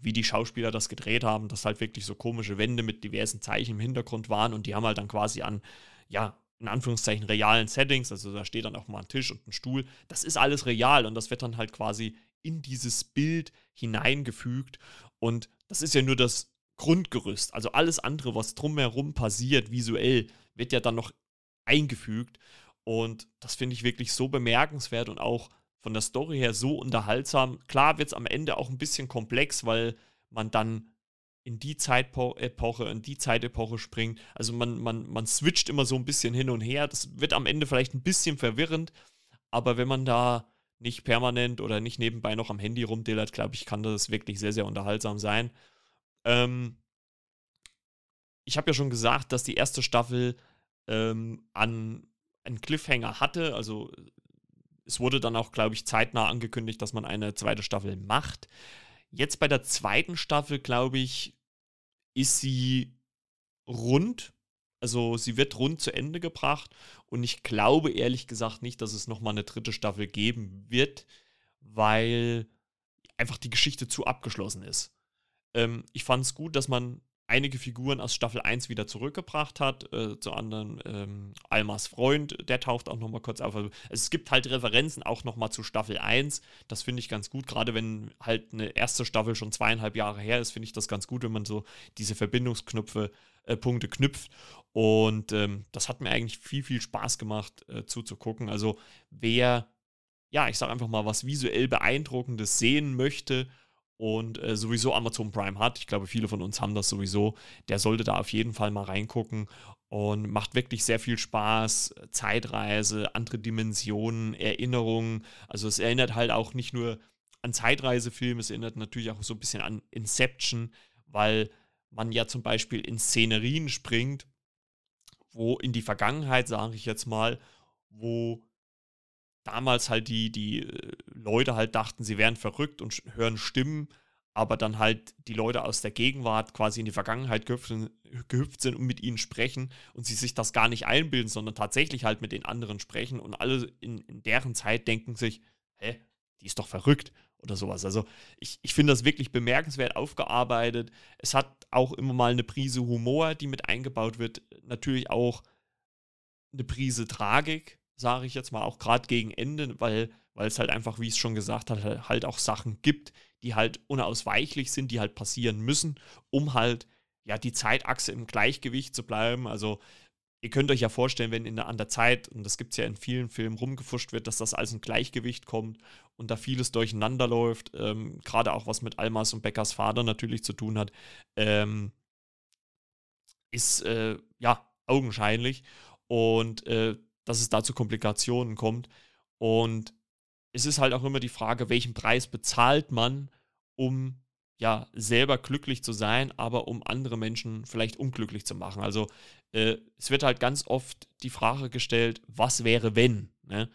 wie die Schauspieler das gedreht haben, dass halt wirklich so komische Wände mit diversen Zeichen im Hintergrund waren und die haben halt dann quasi an, ja, in Anführungszeichen realen Settings, also da steht dann auch mal ein Tisch und ein Stuhl, das ist alles real und das wird dann halt quasi in dieses Bild hineingefügt und das ist ja nur das Grundgerüst, also alles andere, was drumherum passiert, visuell, wird ja dann noch eingefügt und das finde ich wirklich so bemerkenswert und auch von der Story her so unterhaltsam. Klar wird es am Ende auch ein bisschen komplex, weil man dann in die Zeitepoche, in die Zeitepoche springt. Also man, man, man switcht immer so ein bisschen hin und her. Das wird am Ende vielleicht ein bisschen verwirrend, aber wenn man da nicht permanent oder nicht nebenbei noch am Handy rumdillert, glaube ich, kann das wirklich sehr, sehr unterhaltsam sein. Ähm ich habe ja schon gesagt, dass die erste Staffel ähm, an einen Cliffhanger hatte. Also es wurde dann auch, glaube ich, zeitnah angekündigt, dass man eine zweite Staffel macht. Jetzt bei der zweiten Staffel, glaube ich, ist sie rund. Also sie wird rund zu Ende gebracht. Und ich glaube ehrlich gesagt nicht, dass es nochmal eine dritte Staffel geben wird, weil einfach die Geschichte zu abgeschlossen ist. Ähm, ich fand es gut, dass man einige Figuren aus Staffel 1 wieder zurückgebracht hat. Äh, zu anderen ähm, Almas Freund, der taucht auch nochmal kurz auf. Also es gibt halt Referenzen auch nochmal zu Staffel 1. Das finde ich ganz gut. Gerade wenn halt eine erste Staffel schon zweieinhalb Jahre her ist, finde ich das ganz gut, wenn man so diese Verbindungsknüpfe, äh, Punkte knüpft. Und ähm, das hat mir eigentlich viel, viel Spaß gemacht äh, zuzugucken. Also wer, ja, ich sage einfach mal, was visuell beeindruckendes sehen möchte und äh, sowieso Amazon Prime hat, ich glaube, viele von uns haben das sowieso, der sollte da auf jeden Fall mal reingucken und macht wirklich sehr viel Spaß. Zeitreise, andere Dimensionen, Erinnerungen. Also es erinnert halt auch nicht nur an Zeitreisefilme, es erinnert natürlich auch so ein bisschen an Inception, weil man ja zum Beispiel in Szenerien springt, wo in die Vergangenheit, sage ich jetzt mal, wo damals halt die, die äh, Leute halt dachten, sie wären verrückt und hören Stimmen, aber dann halt die Leute aus der Gegenwart quasi in die Vergangenheit gehüpft, gehüpft sind und mit ihnen sprechen und sie sich das gar nicht einbilden, sondern tatsächlich halt mit den anderen sprechen und alle in, in deren Zeit denken sich, hä, die ist doch verrückt oder sowas. Also ich, ich finde das wirklich bemerkenswert aufgearbeitet. Es hat auch immer mal eine Prise Humor, die mit eingebaut wird. Natürlich auch eine Prise Tragik, sage ich jetzt mal, auch gerade gegen Ende, weil, weil es halt einfach, wie ich es schon gesagt habe, halt auch Sachen gibt, die halt unausweichlich sind, die halt passieren müssen, um halt ja die Zeitachse im Gleichgewicht zu bleiben. Also ihr könnt euch ja vorstellen, wenn in der, an der Zeit, und das gibt es ja in vielen Filmen rumgefuscht wird, dass das als ein Gleichgewicht kommt und da vieles durcheinander läuft, ähm, gerade auch was mit Almas und Beckers Vater natürlich zu tun hat, ähm, ist äh, ja augenscheinlich. Und äh, dass es da zu Komplikationen kommt. Und es ist halt auch immer die Frage, welchen Preis bezahlt man, um ja selber glücklich zu sein, aber um andere Menschen vielleicht unglücklich zu machen. Also äh, es wird halt ganz oft die Frage gestellt, was wäre wenn? Ne?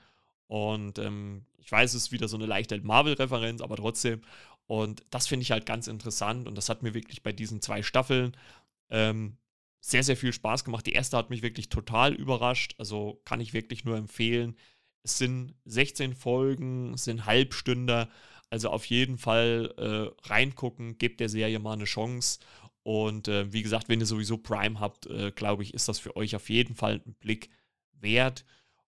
Und ähm, ich weiß, es ist wieder so eine leichte Marvel-Referenz, aber trotzdem. Und das finde ich halt ganz interessant und das hat mir wirklich bei diesen zwei Staffeln ähm, sehr, sehr viel Spaß gemacht. Die erste hat mich wirklich total überrascht. Also kann ich wirklich nur empfehlen. Es sind 16 Folgen, es sind Halbstünder. Also auf jeden Fall äh, reingucken, gebt der Serie mal eine Chance. Und äh, wie gesagt, wenn ihr sowieso Prime habt, äh, glaube ich, ist das für euch auf jeden Fall ein Blick wert.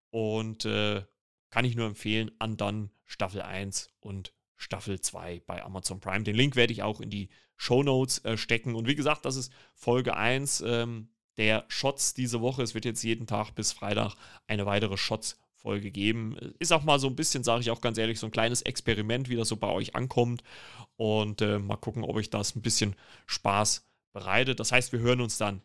Und äh, kann ich nur empfehlen, an dann Staffel 1 und Staffel 2 bei Amazon Prime. Den Link werde ich auch in die Show Notes äh, stecken. Und wie gesagt, das ist Folge 1 ähm, der Shots diese Woche. Es wird jetzt jeden Tag bis Freitag eine weitere Shots-Folge geben. Ist auch mal so ein bisschen, sage ich auch ganz ehrlich, so ein kleines Experiment, wie das so bei euch ankommt. Und äh, mal gucken, ob euch das ein bisschen Spaß bereitet. Das heißt, wir hören uns dann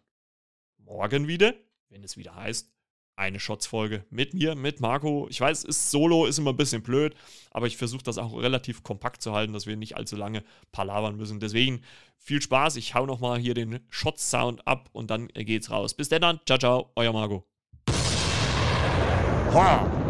morgen wieder, wenn es wieder heißt eine Shots-Folge mit mir, mit Marco. Ich weiß, ist Solo, ist immer ein bisschen blöd, aber ich versuche das auch relativ kompakt zu halten, dass wir nicht allzu lange palavern müssen. Deswegen viel Spaß. Ich hau nochmal hier den Shots-Sound ab und dann geht's raus. Bis dann, ciao, ciao, euer Marco. Ha!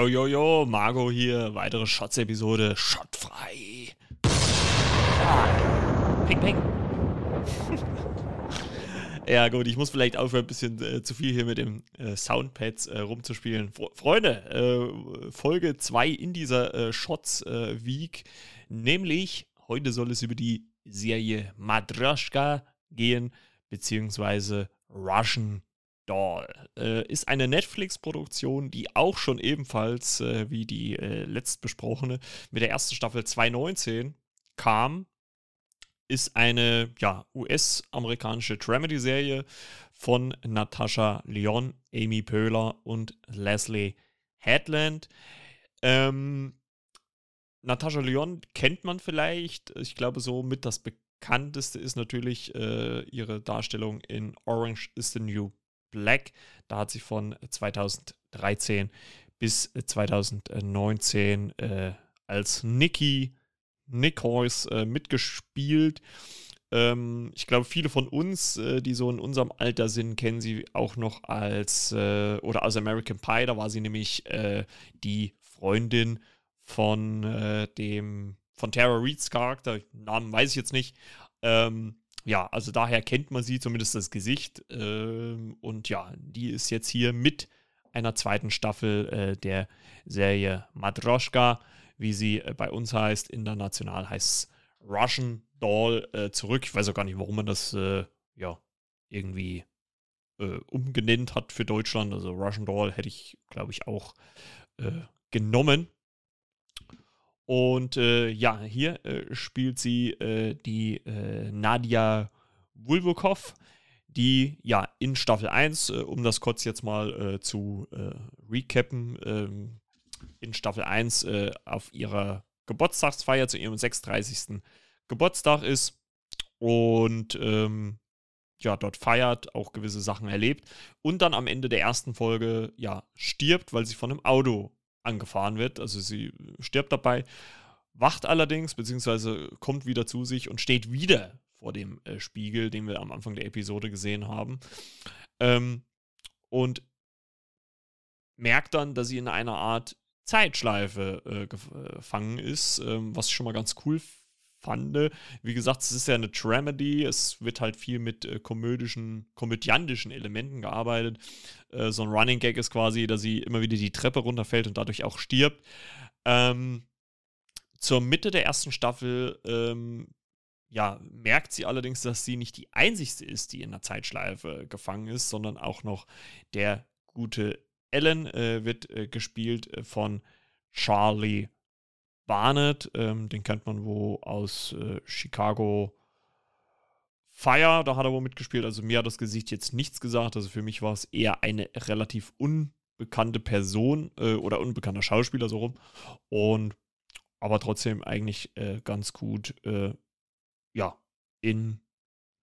Jo, jo, jo, Marco hier, weitere Shots-Episode, Shotfrei. Ping, ping. ja, gut, ich muss vielleicht aufhören, ein bisschen äh, zu viel hier mit dem äh, Soundpads äh, rumzuspielen. Fre Freunde, äh, Folge 2 in dieser äh, Shots-Week, nämlich heute soll es über die Serie Madraschka gehen, beziehungsweise Russian Doll. Äh, ist eine Netflix-Produktion, die auch schon ebenfalls äh, wie die äh, letztbesprochene mit der ersten Staffel 2019 kam. Ist eine ja, US-amerikanische Dramedy-Serie von Natascha Lyon, Amy Pöhler und Leslie Headland. Ähm, Natascha Lyon kennt man vielleicht. Ich glaube, so mit das bekannteste ist natürlich äh, ihre Darstellung in Orange is the New Black. Da hat sie von 2013 bis 2019 äh, als Nikki Nichols äh, mitgespielt. Ähm, ich glaube, viele von uns, äh, die so in unserem Alter sind, kennen sie auch noch als äh, oder aus American Pie. Da war sie nämlich äh, die Freundin von äh, dem von Tara Reeds Charakter. Namen weiß ich jetzt nicht. Ähm, ja, also daher kennt man sie, zumindest das Gesicht. Ähm, und ja, die ist jetzt hier mit einer zweiten Staffel äh, der Serie Madroschka, wie sie äh, bei uns heißt. International heißt es Russian Doll äh, zurück. Ich weiß auch gar nicht, warum man das äh, ja irgendwie äh, umgenannt hat für Deutschland. Also Russian Doll hätte ich, glaube ich, auch äh, genommen. Und äh, ja, hier äh, spielt sie äh, die äh, Nadia Wulvokov, die ja in Staffel 1, äh, um das kurz jetzt mal äh, zu recappen, ähm, in Staffel 1 auf ihrer Geburtstagsfeier zu ihrem 36. Geburtstag ist und ähm, ja, dort feiert, auch gewisse Sachen erlebt und dann am Ende der ersten Folge ja stirbt, weil sie von einem Auto angefahren wird. Also sie stirbt dabei, wacht allerdings, beziehungsweise kommt wieder zu sich und steht wieder vor dem äh, Spiegel, den wir am Anfang der Episode gesehen haben. Ähm, und merkt dann, dass sie in einer Art Zeitschleife äh, gefangen ist, ähm, was ich schon mal ganz cool fand. Wie gesagt, es ist ja eine Dramedy, es wird halt viel mit äh, komödischen, komödiantischen Elementen gearbeitet. Äh, so ein Running Gag ist quasi, dass sie immer wieder die Treppe runterfällt und dadurch auch stirbt. Ähm, zur Mitte der ersten Staffel ähm, ja, merkt sie allerdings, dass sie nicht die einzigste ist, die in der Zeitschleife gefangen ist, sondern auch noch der gute Ellen äh, wird äh, gespielt äh, von Charlie Barnett. Ähm, den kennt man wo aus äh, Chicago Fire, da hat er wohl mitgespielt. Also mir hat das Gesicht jetzt nichts gesagt. Also für mich war es eher eine relativ unbekannte Person äh, oder unbekannter Schauspieler so rum. Und aber trotzdem eigentlich äh, ganz gut äh, ja, in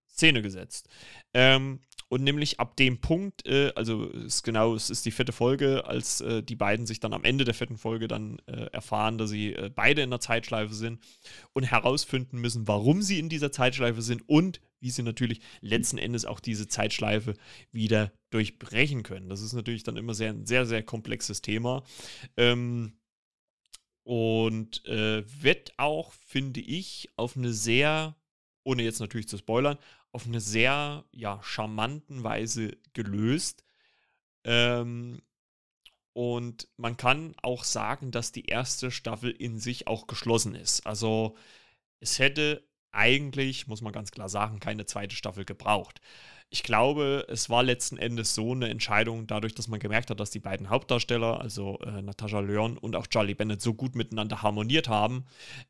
Szene gesetzt. Ähm, und nämlich ab dem Punkt, äh, also ist genau, es ist die vierte Folge, als äh, die beiden sich dann am Ende der vierten Folge dann äh, erfahren, dass sie äh, beide in der Zeitschleife sind und herausfinden müssen, warum sie in dieser Zeitschleife sind und wie sie natürlich letzten Endes auch diese Zeitschleife wieder durchbrechen können. Das ist natürlich dann immer sehr, ein sehr, sehr komplexes Thema. Ähm, und äh, wird auch, finde ich, auf eine sehr, ohne jetzt natürlich zu spoilern, auf eine sehr ja, charmanten Weise gelöst. Ähm, und man kann auch sagen, dass die erste Staffel in sich auch geschlossen ist. Also es hätte eigentlich, muss man ganz klar sagen, keine zweite Staffel gebraucht ich glaube, es war letzten Endes so eine Entscheidung, dadurch, dass man gemerkt hat, dass die beiden Hauptdarsteller, also äh, Natascha Leon und auch Charlie Bennett, so gut miteinander harmoniert haben,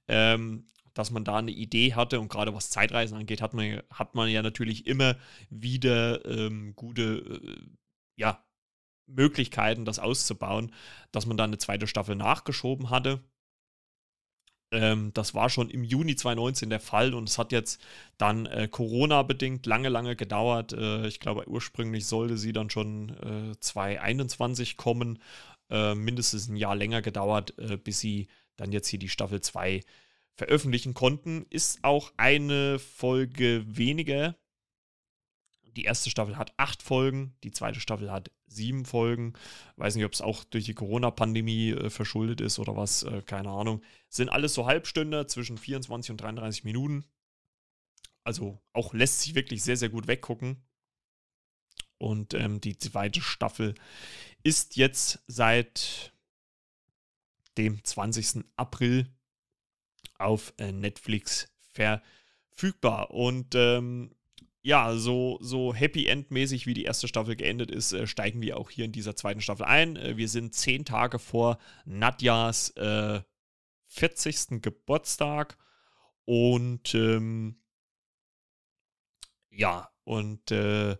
ähm, dass man da eine Idee hatte und gerade was Zeitreisen angeht, hat man, hat man ja natürlich immer wieder ähm, gute, äh, ja, Möglichkeiten, das auszubauen, dass man da eine zweite Staffel nachgeschoben hatte. Ähm, das war schon im Juni 2019 der Fall und es hat jetzt dann äh, Corona-bedingt lange, lange gedauert. Äh, ich glaube, ursprünglich sollte sie dann schon äh, 2021 kommen. Äh, mindestens ein Jahr länger gedauert, äh, bis sie dann jetzt hier die Staffel 2 veröffentlichen konnten. Ist auch eine Folge weniger. Die erste Staffel hat acht Folgen, die zweite Staffel hat sieben Folgen. Weiß nicht, ob es auch durch die Corona-Pandemie äh, verschuldet ist oder was, äh, keine Ahnung. Sind alles so Halbstünder zwischen 24 und 33 Minuten. Also auch lässt sich wirklich sehr, sehr gut weggucken. Und ähm, die zweite Staffel ist jetzt seit dem 20. April auf äh, Netflix verfügbar. Und ähm, ja, so, so Happy End-mäßig wie die erste Staffel geendet ist, äh, steigen wir auch hier in dieser zweiten Staffel ein. Äh, wir sind zehn Tage vor Nadjas äh, 40. Geburtstag und ähm, ja, und äh,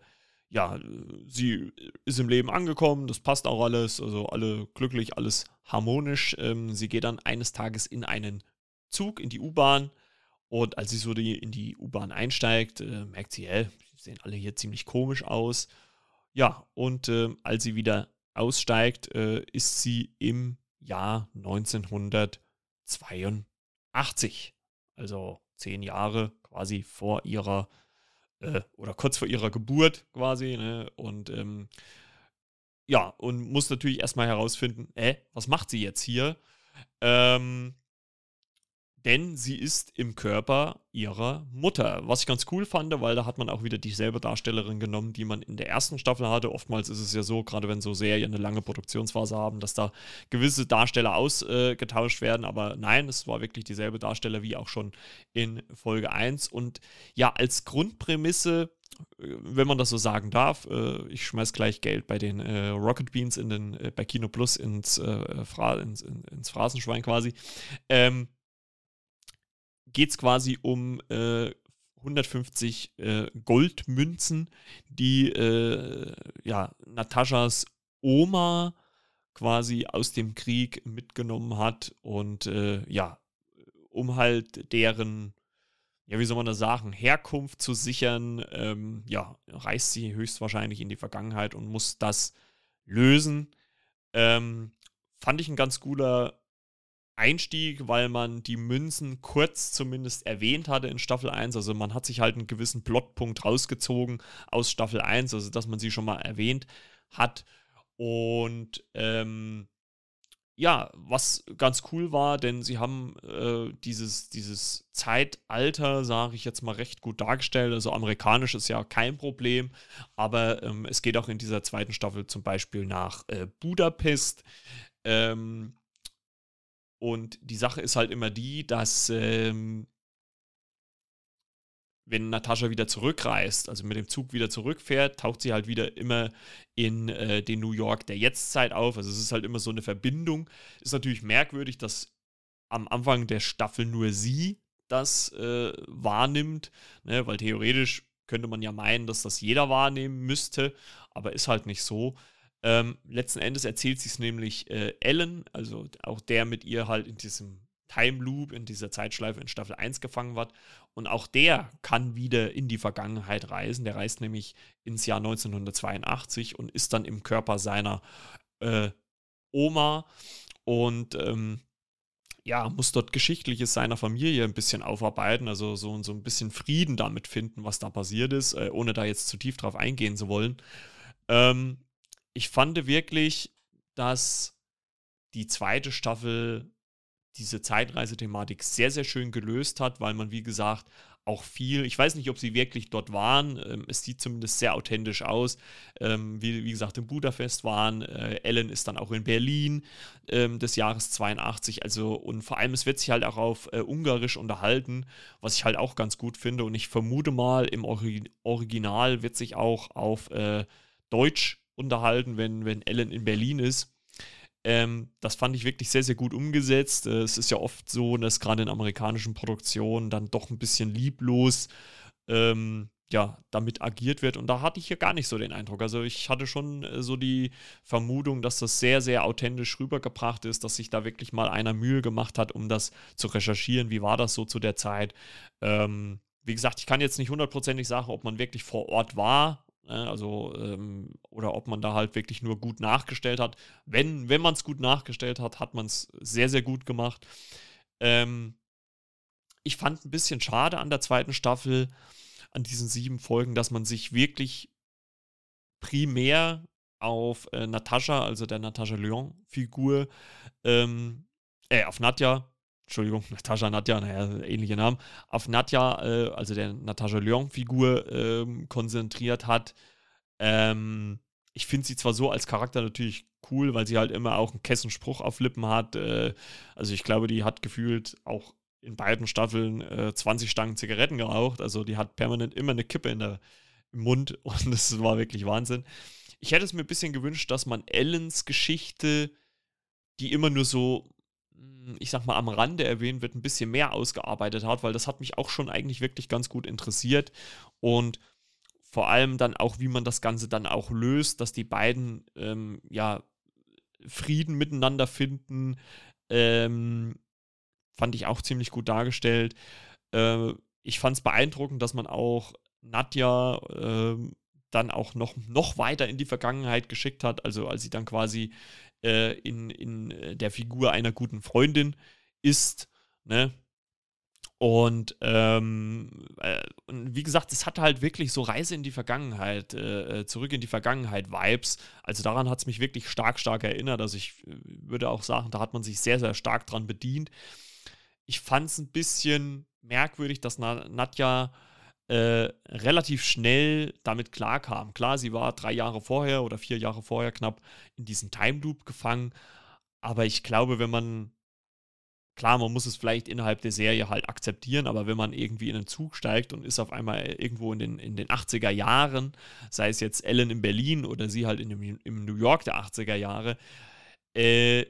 ja, sie ist im Leben angekommen, das passt auch alles, also alle glücklich, alles harmonisch. Ähm, sie geht dann eines Tages in einen Zug, in die U-Bahn und als sie so die, in die U-Bahn einsteigt, äh, merkt sie, hä, sehen alle hier ziemlich komisch aus. Ja, und äh, als sie wieder aussteigt, äh, ist sie im Jahr 1982. Also zehn Jahre quasi vor ihrer äh, oder kurz vor ihrer Geburt quasi. Ne? Und ähm, ja, und muss natürlich erstmal herausfinden, äh, was macht sie jetzt hier? Ähm, denn sie ist im Körper ihrer Mutter. Was ich ganz cool fand, weil da hat man auch wieder dieselbe Darstellerin genommen, die man in der ersten Staffel hatte. Oftmals ist es ja so, gerade wenn so Serien eine lange Produktionsphase haben, dass da gewisse Darsteller ausgetauscht äh, werden. Aber nein, es war wirklich dieselbe Darsteller wie auch schon in Folge 1. Und ja, als Grundprämisse äh, wenn man das so sagen darf, äh, ich schmeiß gleich Geld bei den äh, Rocket Beans in den, äh, bei Kino Plus ins, äh, Fra ins, in, ins Phrasenschwein quasi. Ähm, geht es quasi um äh, 150 äh, Goldmünzen, die äh, ja, Nataschas Oma quasi aus dem Krieg mitgenommen hat und äh, ja, um halt deren, ja, wie soll man das sagen, Herkunft zu sichern, ähm, ja, reist sie höchstwahrscheinlich in die Vergangenheit und muss das lösen. Ähm, fand ich ein ganz cooler Einstieg, weil man die Münzen kurz zumindest erwähnt hatte in Staffel 1. Also man hat sich halt einen gewissen Plotpunkt rausgezogen aus Staffel 1, also dass man sie schon mal erwähnt hat. Und ähm, ja, was ganz cool war, denn sie haben äh, dieses, dieses Zeitalter, sage ich jetzt mal, recht gut dargestellt. Also amerikanisch ist ja kein Problem, aber ähm, es geht auch in dieser zweiten Staffel zum Beispiel nach äh, Budapest. Ähm, und die Sache ist halt immer die, dass ähm, wenn Natascha wieder zurückreist, also mit dem Zug wieder zurückfährt, taucht sie halt wieder immer in äh, den New York der Jetztzeit auf. Also es ist halt immer so eine Verbindung. Ist natürlich merkwürdig, dass am Anfang der Staffel nur sie das äh, wahrnimmt, ne? weil theoretisch könnte man ja meinen, dass das jeder wahrnehmen müsste, aber ist halt nicht so. Ähm, letzten Endes erzählt sie es nämlich äh, Ellen, also auch der mit ihr halt in diesem Time Loop, in dieser Zeitschleife in Staffel 1 gefangen wird. Und auch der kann wieder in die Vergangenheit reisen. Der reist nämlich ins Jahr 1982 und ist dann im Körper seiner äh, Oma und ähm, ja, muss dort Geschichtliches seiner Familie ein bisschen aufarbeiten, also so, so ein bisschen Frieden damit finden, was da passiert ist, äh, ohne da jetzt zu tief drauf eingehen zu wollen. Ähm, ich fand wirklich, dass die zweite Staffel diese Zeitreisethematik sehr, sehr schön gelöst hat, weil man, wie gesagt, auch viel, ich weiß nicht, ob sie wirklich dort waren, ähm, es sieht zumindest sehr authentisch aus, ähm, wie, wie gesagt, im Budapest waren, äh, Ellen ist dann auch in Berlin ähm, des Jahres 82, also und vor allem, es wird sich halt auch auf äh, Ungarisch unterhalten, was ich halt auch ganz gut finde und ich vermute mal, im Ori Original wird sich auch auf äh, Deutsch unterhalten, wenn, wenn Ellen in Berlin ist. Ähm, das fand ich wirklich sehr, sehr gut umgesetzt. Äh, es ist ja oft so, dass gerade in amerikanischen Produktionen dann doch ein bisschen lieblos ähm, ja, damit agiert wird. Und da hatte ich hier gar nicht so den Eindruck. Also ich hatte schon äh, so die Vermutung, dass das sehr, sehr authentisch rübergebracht ist, dass sich da wirklich mal einer Mühe gemacht hat, um das zu recherchieren. Wie war das so zu der Zeit? Ähm, wie gesagt, ich kann jetzt nicht hundertprozentig sagen, ob man wirklich vor Ort war? Also, ähm, oder ob man da halt wirklich nur gut nachgestellt hat. Wenn, wenn man es gut nachgestellt hat, hat man es sehr, sehr gut gemacht. Ähm, ich fand ein bisschen schade an der zweiten Staffel, an diesen sieben Folgen, dass man sich wirklich primär auf äh, Natascha, also der Natascha Lyon-Figur, ähm, äh, auf Nadja, Entschuldigung, Natascha Nadja, naja, ähnliche Namen, auf Nadja, äh, also der Natascha Lyon-Figur, ähm, konzentriert hat. Ähm, ich finde sie zwar so als Charakter natürlich cool, weil sie halt immer auch einen Kessenspruch auf Lippen hat. Äh, also ich glaube, die hat gefühlt auch in beiden Staffeln äh, 20 Stangen Zigaretten geraucht. Also die hat permanent immer eine Kippe in der, im Mund und das war wirklich Wahnsinn. Ich hätte es mir ein bisschen gewünscht, dass man Ellens Geschichte, die immer nur so, ich sag mal, am Rande erwähnt wird, ein bisschen mehr ausgearbeitet hat, weil das hat mich auch schon eigentlich wirklich ganz gut interessiert. Und vor allem dann auch, wie man das Ganze dann auch löst, dass die beiden ähm, ja Frieden miteinander finden, ähm, fand ich auch ziemlich gut dargestellt. Äh, ich fand es beeindruckend, dass man auch Nadja äh, dann auch noch, noch weiter in die Vergangenheit geschickt hat, also als sie dann quasi äh, in, in der Figur einer guten Freundin ist, ne? Und, ähm, äh, und wie gesagt, es hat halt wirklich so Reise in die Vergangenheit, äh, äh zurück in die Vergangenheit Vibes. Also daran hat es mich wirklich stark, stark erinnert. Also ich äh, würde auch sagen, da hat man sich sehr, sehr stark dran bedient. Ich fand es ein bisschen merkwürdig, dass Nadja äh, relativ schnell damit klarkam. Klar, sie war drei Jahre vorher oder vier Jahre vorher knapp in diesen Time Loop gefangen. Aber ich glaube, wenn man klar, man muss es vielleicht innerhalb der Serie halt akzeptieren, aber wenn man irgendwie in einen Zug steigt und ist auf einmal irgendwo in den, in den 80er Jahren, sei es jetzt Ellen in Berlin oder sie halt in dem, im New York der 80er Jahre, äh,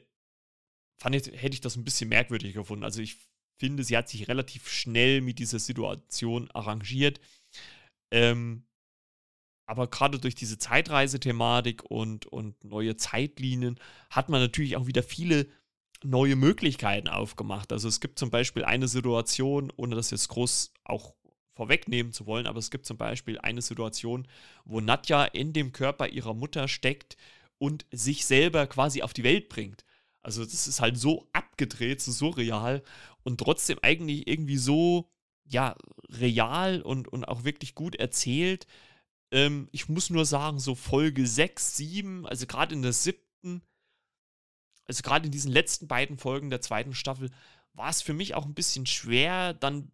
fand ich, hätte ich das ein bisschen merkwürdig gefunden. Also ich finde, sie hat sich relativ schnell mit dieser Situation arrangiert. Ähm, aber gerade durch diese Zeitreisethematik und, und neue Zeitlinien hat man natürlich auch wieder viele neue Möglichkeiten aufgemacht. Also es gibt zum Beispiel eine Situation, ohne das jetzt groß auch vorwegnehmen zu wollen, aber es gibt zum Beispiel eine Situation, wo Nadja in dem Körper ihrer Mutter steckt und sich selber quasi auf die Welt bringt. Also das ist halt so abgedreht, so surreal und trotzdem eigentlich irgendwie so, ja, real und, und auch wirklich gut erzählt. Ähm, ich muss nur sagen, so Folge 6, 7, also gerade in der siebten, also gerade in diesen letzten beiden Folgen der zweiten Staffel, war es für mich auch ein bisschen schwer, dann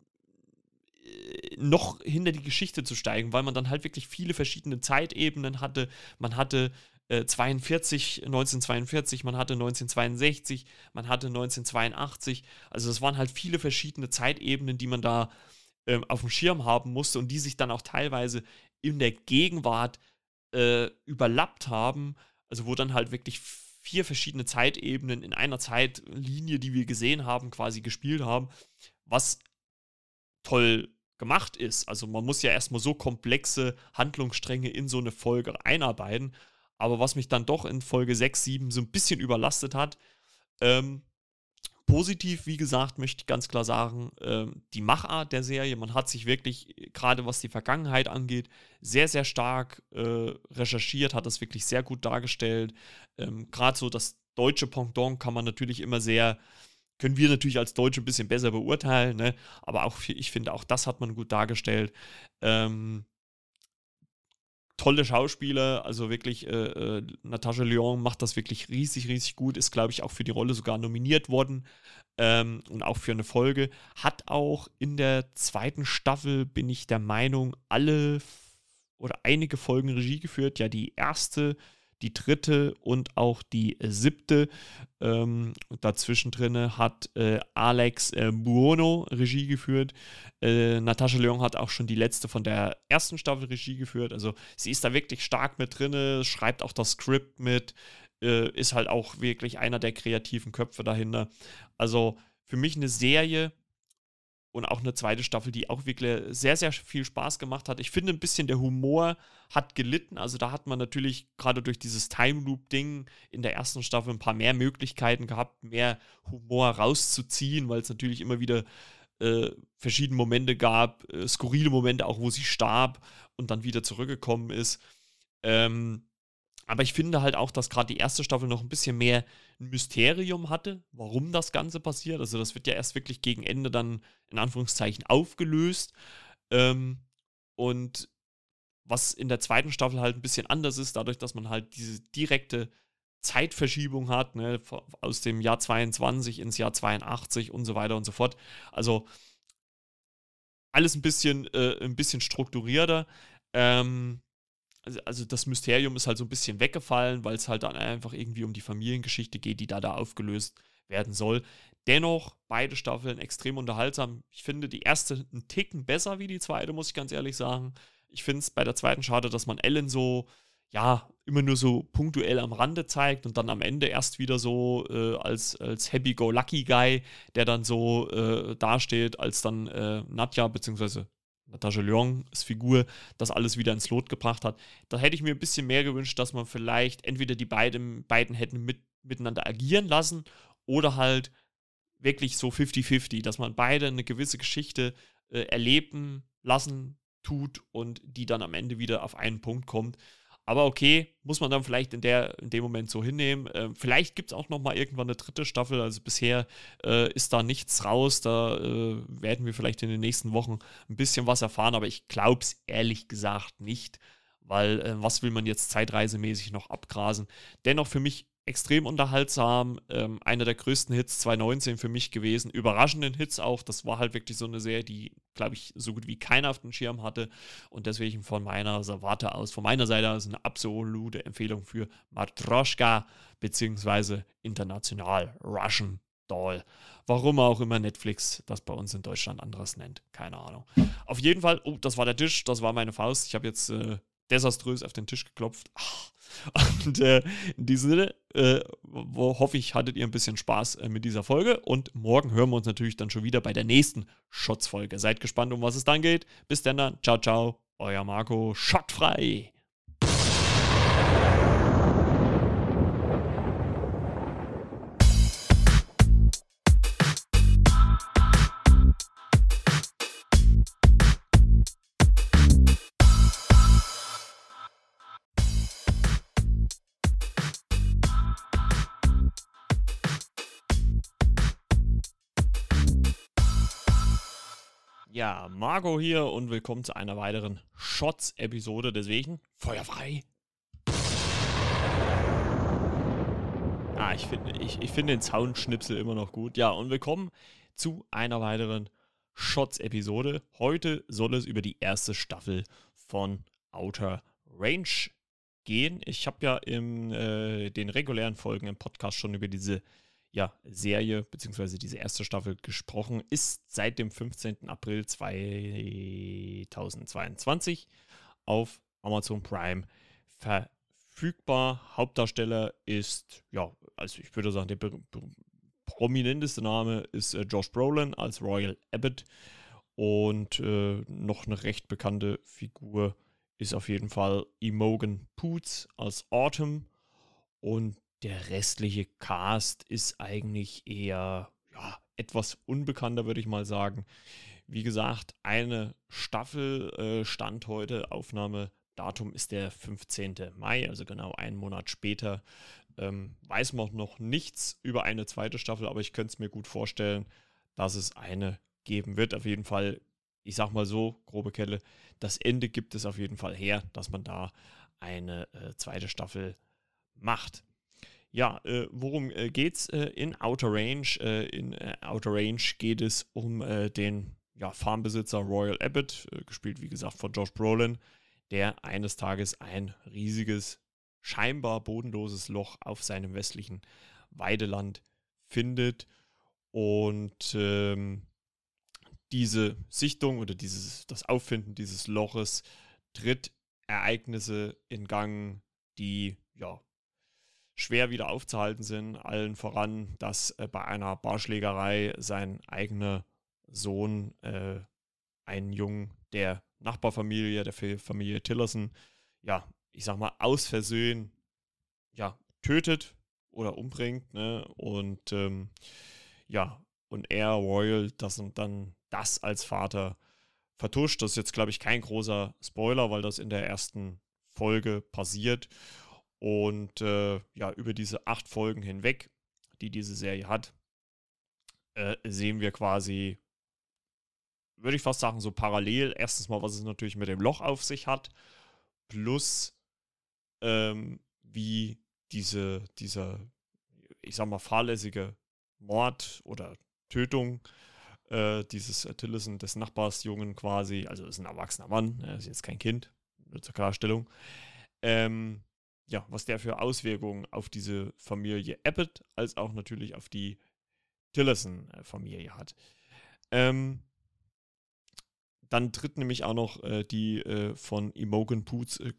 äh, noch hinter die Geschichte zu steigen, weil man dann halt wirklich viele verschiedene Zeitebenen hatte. Man hatte äh, 42, 1942, man hatte 1962, man hatte 1982. Also es waren halt viele verschiedene Zeitebenen, die man da äh, auf dem Schirm haben musste und die sich dann auch teilweise in der Gegenwart äh, überlappt haben. Also wo dann halt wirklich vier verschiedene Zeitebenen in einer Zeitlinie, die wir gesehen haben, quasi gespielt haben, was toll gemacht ist. Also man muss ja erstmal so komplexe Handlungsstränge in so eine Folge einarbeiten. Aber was mich dann doch in Folge 6, 7 so ein bisschen überlastet hat, ähm, positiv, wie gesagt, möchte ich ganz klar sagen, äh, die Machart der Serie. Man hat sich wirklich, gerade was die Vergangenheit angeht, sehr, sehr stark äh, recherchiert, hat das wirklich sehr gut dargestellt. Ähm, gerade so das deutsche Pendant kann man natürlich immer sehr, können wir natürlich als Deutsche ein bisschen besser beurteilen, ne? aber auch, ich finde, auch das hat man gut dargestellt. Ähm, tolle Schauspieler, also wirklich, äh, äh, Natascha Lyon macht das wirklich riesig, riesig gut, ist, glaube ich, auch für die Rolle sogar nominiert worden ähm, und auch für eine Folge. Hat auch in der zweiten Staffel, bin ich der Meinung, alle oder einige Folgen Regie geführt. Ja, die erste die dritte und auch die siebte. Ähm, dazwischen drin hat äh, Alex äh, Buono Regie geführt. Äh, Natascha Leon hat auch schon die letzte von der ersten Staffel Regie geführt. Also sie ist da wirklich stark mit drin, schreibt auch das Skript mit, äh, ist halt auch wirklich einer der kreativen Köpfe dahinter. Also für mich eine Serie, und auch eine zweite Staffel, die auch wirklich sehr, sehr viel Spaß gemacht hat. Ich finde ein bisschen der Humor hat gelitten. Also da hat man natürlich gerade durch dieses Time Loop-Ding in der ersten Staffel ein paar mehr Möglichkeiten gehabt, mehr Humor rauszuziehen, weil es natürlich immer wieder äh, verschiedene Momente gab, äh, skurrile Momente, auch wo sie starb und dann wieder zurückgekommen ist. Ähm, aber ich finde halt auch, dass gerade die erste Staffel noch ein bisschen mehr ein Mysterium hatte, warum das Ganze passiert. Also das wird ja erst wirklich gegen Ende dann in Anführungszeichen aufgelöst. Ähm, und was in der zweiten Staffel halt ein bisschen anders ist, dadurch, dass man halt diese direkte Zeitverschiebung hat, ne, aus dem Jahr 22 ins Jahr 82 und so weiter und so fort. Also alles ein bisschen, äh, ein bisschen strukturierter. Ähm, also, also das Mysterium ist halt so ein bisschen weggefallen, weil es halt dann einfach irgendwie um die Familiengeschichte geht, die da da aufgelöst werden soll. Dennoch beide Staffeln extrem unterhaltsam. Ich finde die erste einen Ticken besser wie die zweite, muss ich ganz ehrlich sagen. Ich finde es bei der zweiten schade, dass man Ellen so ja, immer nur so punktuell am Rande zeigt und dann am Ende erst wieder so äh, als, als Happy-Go-Lucky-Guy, der dann so äh, dasteht, als dann äh, Nadja bzw. Natascha Lyons Figur das alles wieder ins Lot gebracht hat. Da hätte ich mir ein bisschen mehr gewünscht, dass man vielleicht entweder die beiden, beiden hätten mit, miteinander agieren lassen oder halt wirklich so 50-50, dass man beide eine gewisse Geschichte äh, erleben lassen tut und die dann am Ende wieder auf einen Punkt kommt. Aber okay, muss man dann vielleicht in, der, in dem Moment so hinnehmen. Äh, vielleicht gibt es auch noch mal irgendwann eine dritte Staffel. Also bisher äh, ist da nichts raus. Da äh, werden wir vielleicht in den nächsten Wochen ein bisschen was erfahren. Aber ich glaube es ehrlich gesagt nicht. Weil äh, was will man jetzt zeitreisemäßig noch abgrasen? Dennoch für mich extrem unterhaltsam. Ähm, einer der größten Hits 2019 für mich gewesen. Überraschenden Hits auch. Das war halt wirklich so eine Serie, die, glaube ich, so gut wie keiner auf dem Schirm hatte. Und deswegen von meiner Warte aus, von meiner Seite aus eine absolute Empfehlung für Matroschka beziehungsweise international Russian Doll. Warum auch immer Netflix das bei uns in Deutschland anderes nennt. Keine Ahnung. Auf jeden Fall, oh, das war der Tisch, das war meine Faust. Ich habe jetzt äh, desaströs auf den Tisch geklopft. Und äh, in diesem Sinne, äh, wo, hoffe ich, hattet ihr ein bisschen Spaß äh, mit dieser Folge. Und morgen hören wir uns natürlich dann schon wieder bei der nächsten Shots-Folge. Seid gespannt, um was es dann geht. Bis dann, dann. ciao, ciao. Euer Marco, schottfrei. Ja, Marco hier und willkommen zu einer weiteren Shots-Episode. Deswegen Feuer frei. Ah, ich finde ich, ich find den Soundschnipsel immer noch gut. Ja, und willkommen zu einer weiteren Shots-Episode. Heute soll es über die erste Staffel von Outer Range gehen. Ich habe ja in äh, den regulären Folgen im Podcast schon über diese ja, Serie bzw. diese erste Staffel gesprochen, ist seit dem 15. April 2022 auf Amazon Prime verfügbar. Hauptdarsteller ist, ja, also ich würde sagen, der prominenteste Name ist äh, Josh Brolin als Royal Abbott und äh, noch eine recht bekannte Figur ist auf jeden Fall Imogen Poots als Autumn und der restliche Cast ist eigentlich eher ja, etwas unbekannter, würde ich mal sagen. Wie gesagt, eine Staffel äh, stand heute. Aufnahmedatum ist der 15. Mai, also genau einen Monat später. Ähm, weiß man noch nichts über eine zweite Staffel, aber ich könnte es mir gut vorstellen, dass es eine geben wird. Auf jeden Fall, ich sag mal so, grobe Kelle, das Ende gibt es auf jeden Fall her, dass man da eine äh, zweite Staffel macht. Ja, äh, worum äh, geht's äh, in Outer Range? Äh, in äh, Outer Range geht es um äh, den ja, Farmbesitzer Royal Abbott, gespielt wie gesagt von Josh Brolin, der eines Tages ein riesiges, scheinbar bodenloses Loch auf seinem westlichen Weideland findet und ähm, diese Sichtung oder dieses, das Auffinden dieses Loches tritt Ereignisse in Gang, die ja schwer wieder aufzuhalten sind. Allen voran, dass äh, bei einer Barschlägerei sein eigener Sohn äh, einen Jungen der Nachbarfamilie, der Familie Tillerson, ja, ich sag mal, aus Versehen, ja, tötet oder umbringt, ne? Und ähm, ja, und er, Royal, das und dann das als Vater vertuscht. Das ist jetzt, glaube ich, kein großer Spoiler, weil das in der ersten Folge passiert. Und äh, ja, über diese acht Folgen hinweg, die diese Serie hat, äh, sehen wir quasi, würde ich fast sagen, so parallel. Erstens mal, was es natürlich mit dem Loch auf sich hat plus ähm, wie diese, dieser, ich sag mal, fahrlässige Mord oder Tötung äh, dieses Tillison, des Nachbarsjungen quasi, also ist ein erwachsener Mann, er ist jetzt kein Kind, nur zur Klarstellung, ähm, ja, was der für Auswirkungen auf diese Familie Abbott als auch natürlich auf die Tillison-Familie hat. Ähm, dann tritt nämlich auch noch äh, die äh, von Imogen Poots äh,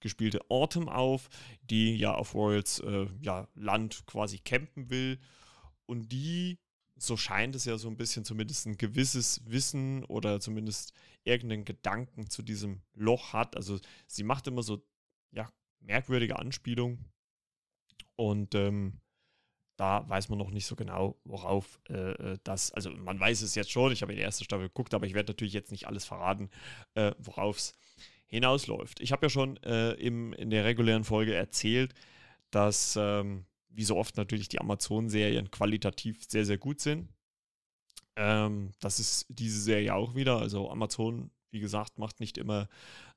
gespielte Autumn auf, die ja auf Royals äh, ja, Land quasi campen will. Und die, so scheint es ja so ein bisschen zumindest ein gewisses Wissen oder zumindest irgendeinen Gedanken zu diesem Loch hat. Also sie macht immer so ja, merkwürdige Anspielungen. Und ähm, da weiß man noch nicht so genau, worauf äh, äh, das, also man weiß es jetzt schon, ich habe in der ersten Staffel geguckt, aber ich werde natürlich jetzt nicht alles verraten, äh, worauf es hinausläuft. Ich habe ja schon äh, im, in der regulären Folge erzählt, dass, ähm, wie so oft natürlich, die Amazon-Serien qualitativ sehr, sehr gut sind. Ähm, das ist diese Serie auch wieder. Also Amazon wie gesagt, macht nicht immer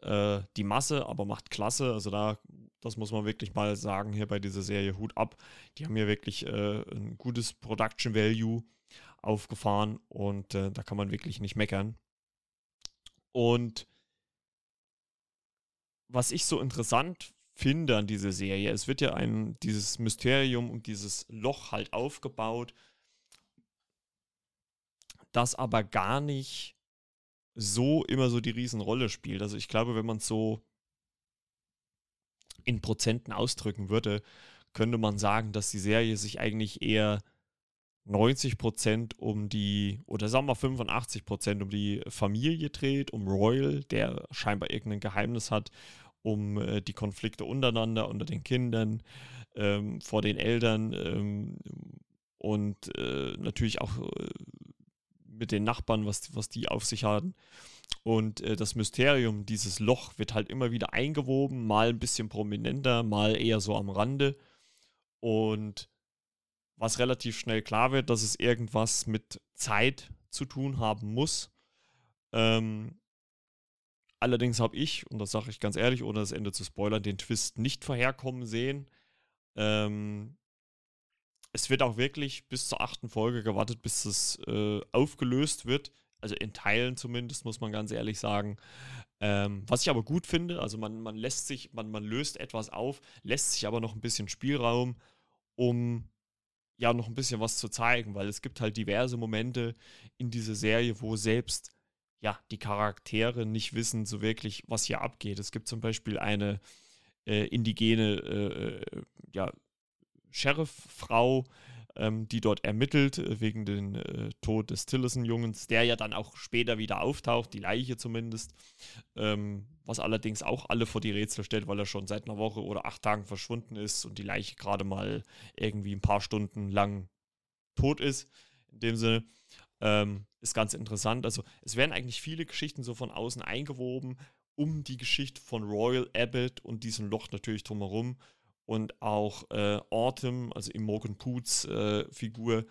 äh, die Masse, aber macht klasse. Also da, das muss man wirklich mal sagen, hier bei dieser Serie Hut ab. Die haben hier wirklich äh, ein gutes Production Value aufgefahren und äh, da kann man wirklich nicht meckern. Und was ich so interessant finde an dieser Serie, es wird ja ein, dieses Mysterium und dieses Loch halt aufgebaut, das aber gar nicht so immer so die Riesenrolle spielt. Also ich glaube, wenn man es so in Prozenten ausdrücken würde, könnte man sagen, dass die Serie sich eigentlich eher 90 Prozent um die, oder sagen wir 85 Prozent um die Familie dreht, um Royal, der scheinbar irgendein Geheimnis hat, um äh, die Konflikte untereinander, unter den Kindern, ähm, vor den Eltern ähm, und äh, natürlich auch äh, mit den Nachbarn, was, was die auf sich haben. Und äh, das Mysterium, dieses Loch, wird halt immer wieder eingewoben, mal ein bisschen prominenter, mal eher so am Rande. Und was relativ schnell klar wird, dass es irgendwas mit Zeit zu tun haben muss. Ähm, allerdings habe ich, und das sage ich ganz ehrlich, ohne das Ende zu spoilern, den Twist nicht vorherkommen sehen. Ähm, es wird auch wirklich bis zur achten Folge gewartet, bis es äh, aufgelöst wird. Also in Teilen zumindest, muss man ganz ehrlich sagen. Ähm, was ich aber gut finde, also man, man lässt sich, man, man löst etwas auf, lässt sich aber noch ein bisschen Spielraum, um ja noch ein bisschen was zu zeigen, weil es gibt halt diverse Momente in dieser Serie, wo selbst ja die Charaktere nicht wissen so wirklich, was hier abgeht. Es gibt zum Beispiel eine äh, indigene äh, äh ja, Sheriff-Frau, ähm, die dort ermittelt äh, wegen dem äh, Tod des Tillison-Jungens, der ja dann auch später wieder auftaucht, die Leiche zumindest, ähm, was allerdings auch alle vor die Rätsel stellt, weil er schon seit einer Woche oder acht Tagen verschwunden ist und die Leiche gerade mal irgendwie ein paar Stunden lang tot ist. In dem Sinne ähm, ist ganz interessant. Also es werden eigentlich viele Geschichten so von außen eingewoben, um die Geschichte von Royal Abbott und diesem Loch natürlich drumherum und auch äh, Autumn, also Imogen Poots äh, Figur,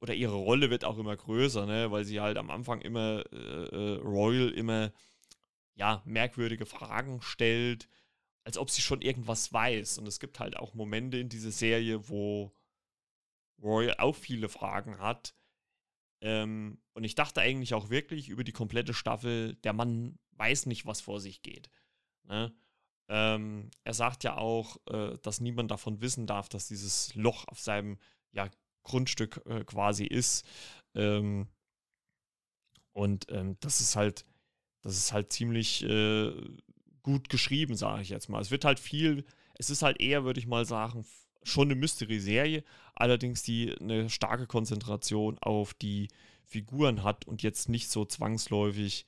oder ihre Rolle wird auch immer größer, ne? weil sie halt am Anfang immer äh, äh, Royal immer ja, merkwürdige Fragen stellt, als ob sie schon irgendwas weiß. Und es gibt halt auch Momente in dieser Serie, wo Royal auch viele Fragen hat. Ähm, und ich dachte eigentlich auch wirklich über die komplette Staffel, der Mann weiß nicht, was vor sich geht. Ne? Ähm, er sagt ja auch, äh, dass niemand davon wissen darf, dass dieses Loch auf seinem ja, Grundstück äh, quasi ist. Ähm, und ähm, das ist halt, das ist halt ziemlich äh, gut geschrieben, sage ich jetzt mal. Es wird halt viel, es ist halt eher, würde ich mal sagen, schon eine Mystery-Serie, allerdings die eine starke Konzentration auf die Figuren hat und jetzt nicht so zwangsläufig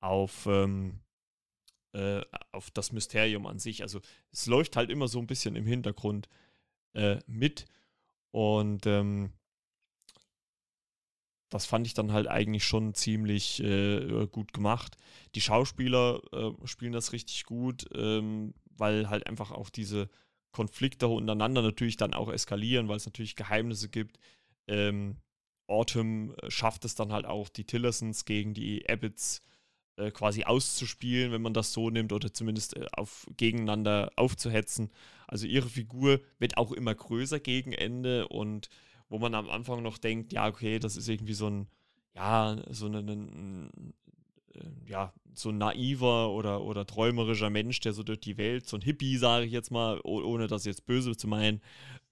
auf, ähm, äh, auf das Mysterium an sich. Also es läuft halt immer so ein bisschen im Hintergrund äh, mit. Und ähm, das fand ich dann halt eigentlich schon ziemlich äh, gut gemacht. Die Schauspieler äh, spielen das richtig gut, ähm, weil halt einfach auch diese Konflikte untereinander natürlich dann auch eskalieren, weil es natürlich Geheimnisse gibt. Ähm, Autumn äh, schafft es dann halt auch, die Tillersons gegen die Abbotts äh, quasi auszuspielen, wenn man das so nimmt, oder zumindest äh, auf, gegeneinander aufzuhetzen. Also ihre Figur wird auch immer größer gegen Ende und wo man am Anfang noch denkt, ja, okay, das ist irgendwie so ein, ja, so ein, ein äh, ja, so ein naiver oder, oder träumerischer Mensch, der so durch die Welt, so ein Hippie, sage ich jetzt mal, ohne das jetzt böse zu meinen,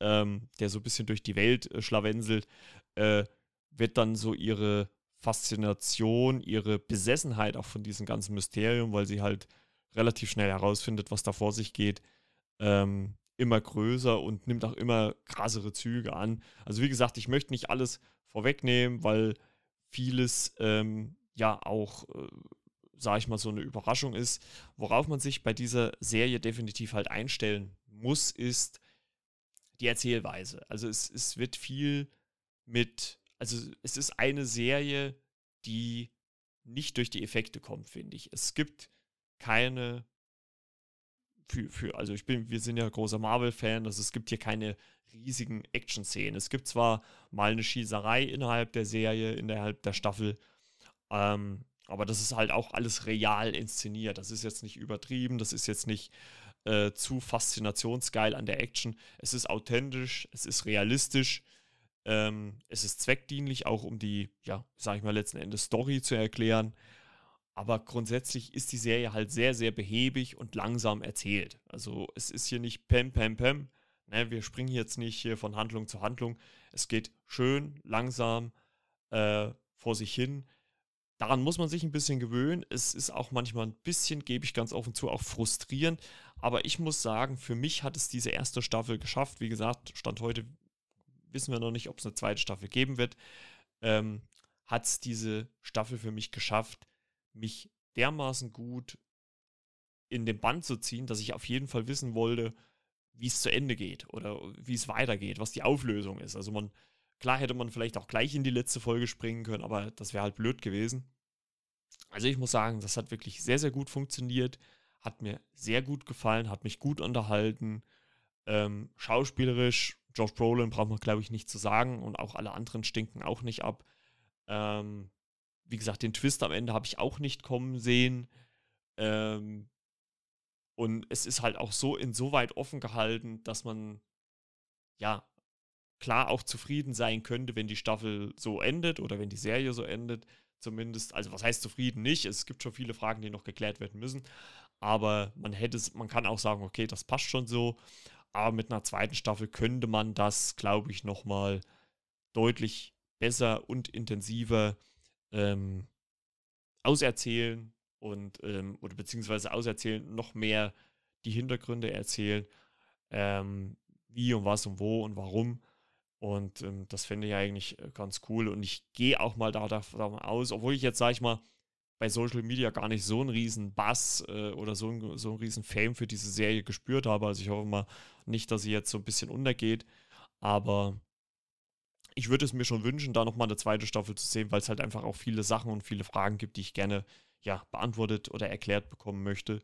ähm, der so ein bisschen durch die Welt äh, schlawenselt, äh, wird dann so ihre Faszination, ihre Besessenheit auch von diesem ganzen Mysterium, weil sie halt relativ schnell herausfindet, was da vor sich geht, ähm, immer größer und nimmt auch immer krassere Züge an. Also wie gesagt, ich möchte nicht alles vorwegnehmen, weil vieles ähm, ja auch, äh, sage ich mal, so eine Überraschung ist. Worauf man sich bei dieser Serie definitiv halt einstellen muss, ist die Erzählweise. Also es, es wird viel mit, also es ist eine Serie, die nicht durch die Effekte kommt, finde ich. Es gibt keine für, für, also ich bin, wir sind ja großer Marvel-Fan, also es gibt hier keine riesigen Action-Szenen. Es gibt zwar mal eine Schießerei innerhalb der Serie, innerhalb der Staffel, ähm, aber das ist halt auch alles real inszeniert. Das ist jetzt nicht übertrieben, das ist jetzt nicht äh, zu faszinationsgeil an der Action. Es ist authentisch, es ist realistisch, ähm, es ist zweckdienlich, auch um die, ja, sag ich mal, letzten Endes Story zu erklären. Aber grundsätzlich ist die Serie halt sehr, sehr behäbig und langsam erzählt. Also es ist hier nicht pem, pem, pem. Ne, wir springen jetzt nicht hier von Handlung zu Handlung. Es geht schön, langsam äh, vor sich hin. Daran muss man sich ein bisschen gewöhnen. Es ist auch manchmal ein bisschen, gebe ich ganz offen zu, auch frustrierend. Aber ich muss sagen, für mich hat es diese erste Staffel geschafft. Wie gesagt, Stand heute wissen wir noch nicht, ob es eine zweite Staffel geben wird. Ähm, hat es diese Staffel für mich geschafft, mich dermaßen gut in den Band zu ziehen, dass ich auf jeden Fall wissen wollte, wie es zu Ende geht oder wie es weitergeht, was die Auflösung ist. Also man Klar hätte man vielleicht auch gleich in die letzte Folge springen können, aber das wäre halt blöd gewesen. Also ich muss sagen, das hat wirklich sehr, sehr gut funktioniert. Hat mir sehr gut gefallen, hat mich gut unterhalten. Ähm, schauspielerisch, Josh Brolin braucht man, glaube ich, nicht zu sagen und auch alle anderen stinken auch nicht ab. Ähm, wie gesagt, den Twist am Ende habe ich auch nicht kommen sehen. Ähm, und es ist halt auch so insoweit offen gehalten, dass man ja klar auch zufrieden sein könnte, wenn die Staffel so endet oder wenn die Serie so endet. Zumindest, also was heißt zufrieden nicht? Es gibt schon viele Fragen, die noch geklärt werden müssen. Aber man hätte man kann auch sagen, okay, das passt schon so. Aber mit einer zweiten Staffel könnte man das, glaube ich, nochmal deutlich besser und intensiver ähm, auserzählen und ähm, oder beziehungsweise auserzählen, noch mehr die Hintergründe erzählen, ähm, wie und was und wo und warum. Und ähm, das finde ich eigentlich äh, ganz cool. Und ich gehe auch mal da, davon aus, obwohl ich jetzt, sage ich mal, bei Social Media gar nicht so einen riesen Bass äh, oder so, ein, so einen riesen Fame für diese Serie gespürt habe. Also ich hoffe mal nicht, dass sie jetzt so ein bisschen untergeht. Aber ich würde es mir schon wünschen, da nochmal eine zweite Staffel zu sehen, weil es halt einfach auch viele Sachen und viele Fragen gibt, die ich gerne ja, beantwortet oder erklärt bekommen möchte.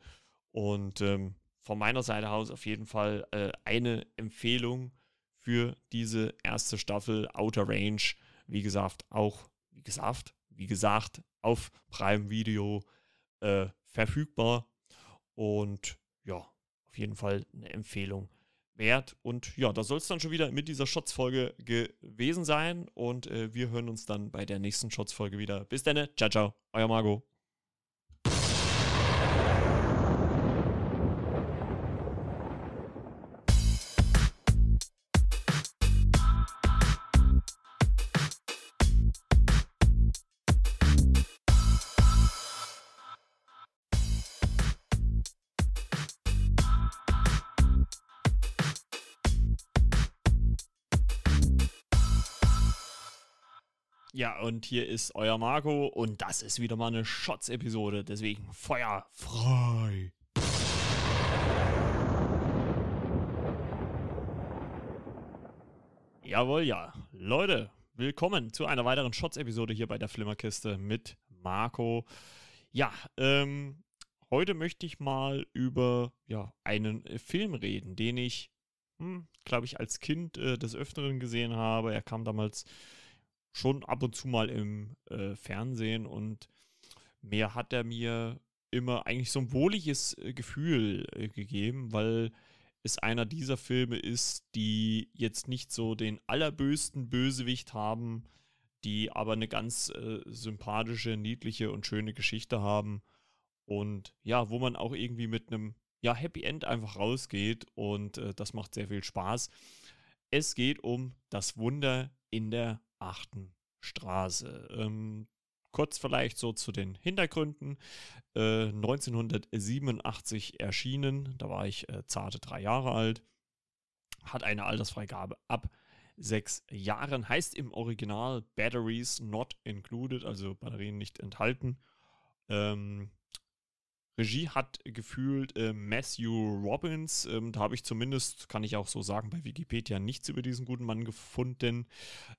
Und ähm, von meiner Seite aus auf jeden Fall äh, eine Empfehlung für diese erste Staffel Outer Range. Wie gesagt, auch, wie gesagt, wie gesagt, auf Prime Video äh, verfügbar. Und ja, auf jeden Fall eine Empfehlung wert. Und ja, das soll es dann schon wieder mit dieser Shots-Folge gewesen sein. Und äh, wir hören uns dann bei der nächsten Shots-Folge wieder. Bis dann. Ciao, ciao. Euer Margot. Ja, und hier ist euer Marco und das ist wieder mal eine Shots-Episode. Deswegen Feuer frei. Jawohl, ja. Leute, willkommen zu einer weiteren Shots-Episode hier bei der Flimmerkiste mit Marco. Ja, ähm, heute möchte ich mal über ja, einen Film reden, den ich, hm, glaube ich, als Kind äh, des Öfteren gesehen habe. Er kam damals schon ab und zu mal im äh, Fernsehen und mehr hat er mir immer eigentlich so ein wohliges äh, Gefühl äh, gegeben, weil es einer dieser Filme ist, die jetzt nicht so den allerbösten Bösewicht haben, die aber eine ganz äh, sympathische, niedliche und schöne Geschichte haben und ja, wo man auch irgendwie mit einem ja, Happy End einfach rausgeht und äh, das macht sehr viel Spaß. Es geht um das Wunder in der achten Straße. Ähm, kurz vielleicht so zu den Hintergründen. Äh, 1987 erschienen, da war ich äh, zarte drei Jahre alt, hat eine Altersfreigabe ab sechs Jahren, heißt im Original Batteries not included, also Batterien nicht enthalten. Ähm, Regie hat gefühlt äh, Matthew Robbins. Ähm, da habe ich zumindest, kann ich auch so sagen, bei Wikipedia nichts über diesen guten Mann gefunden.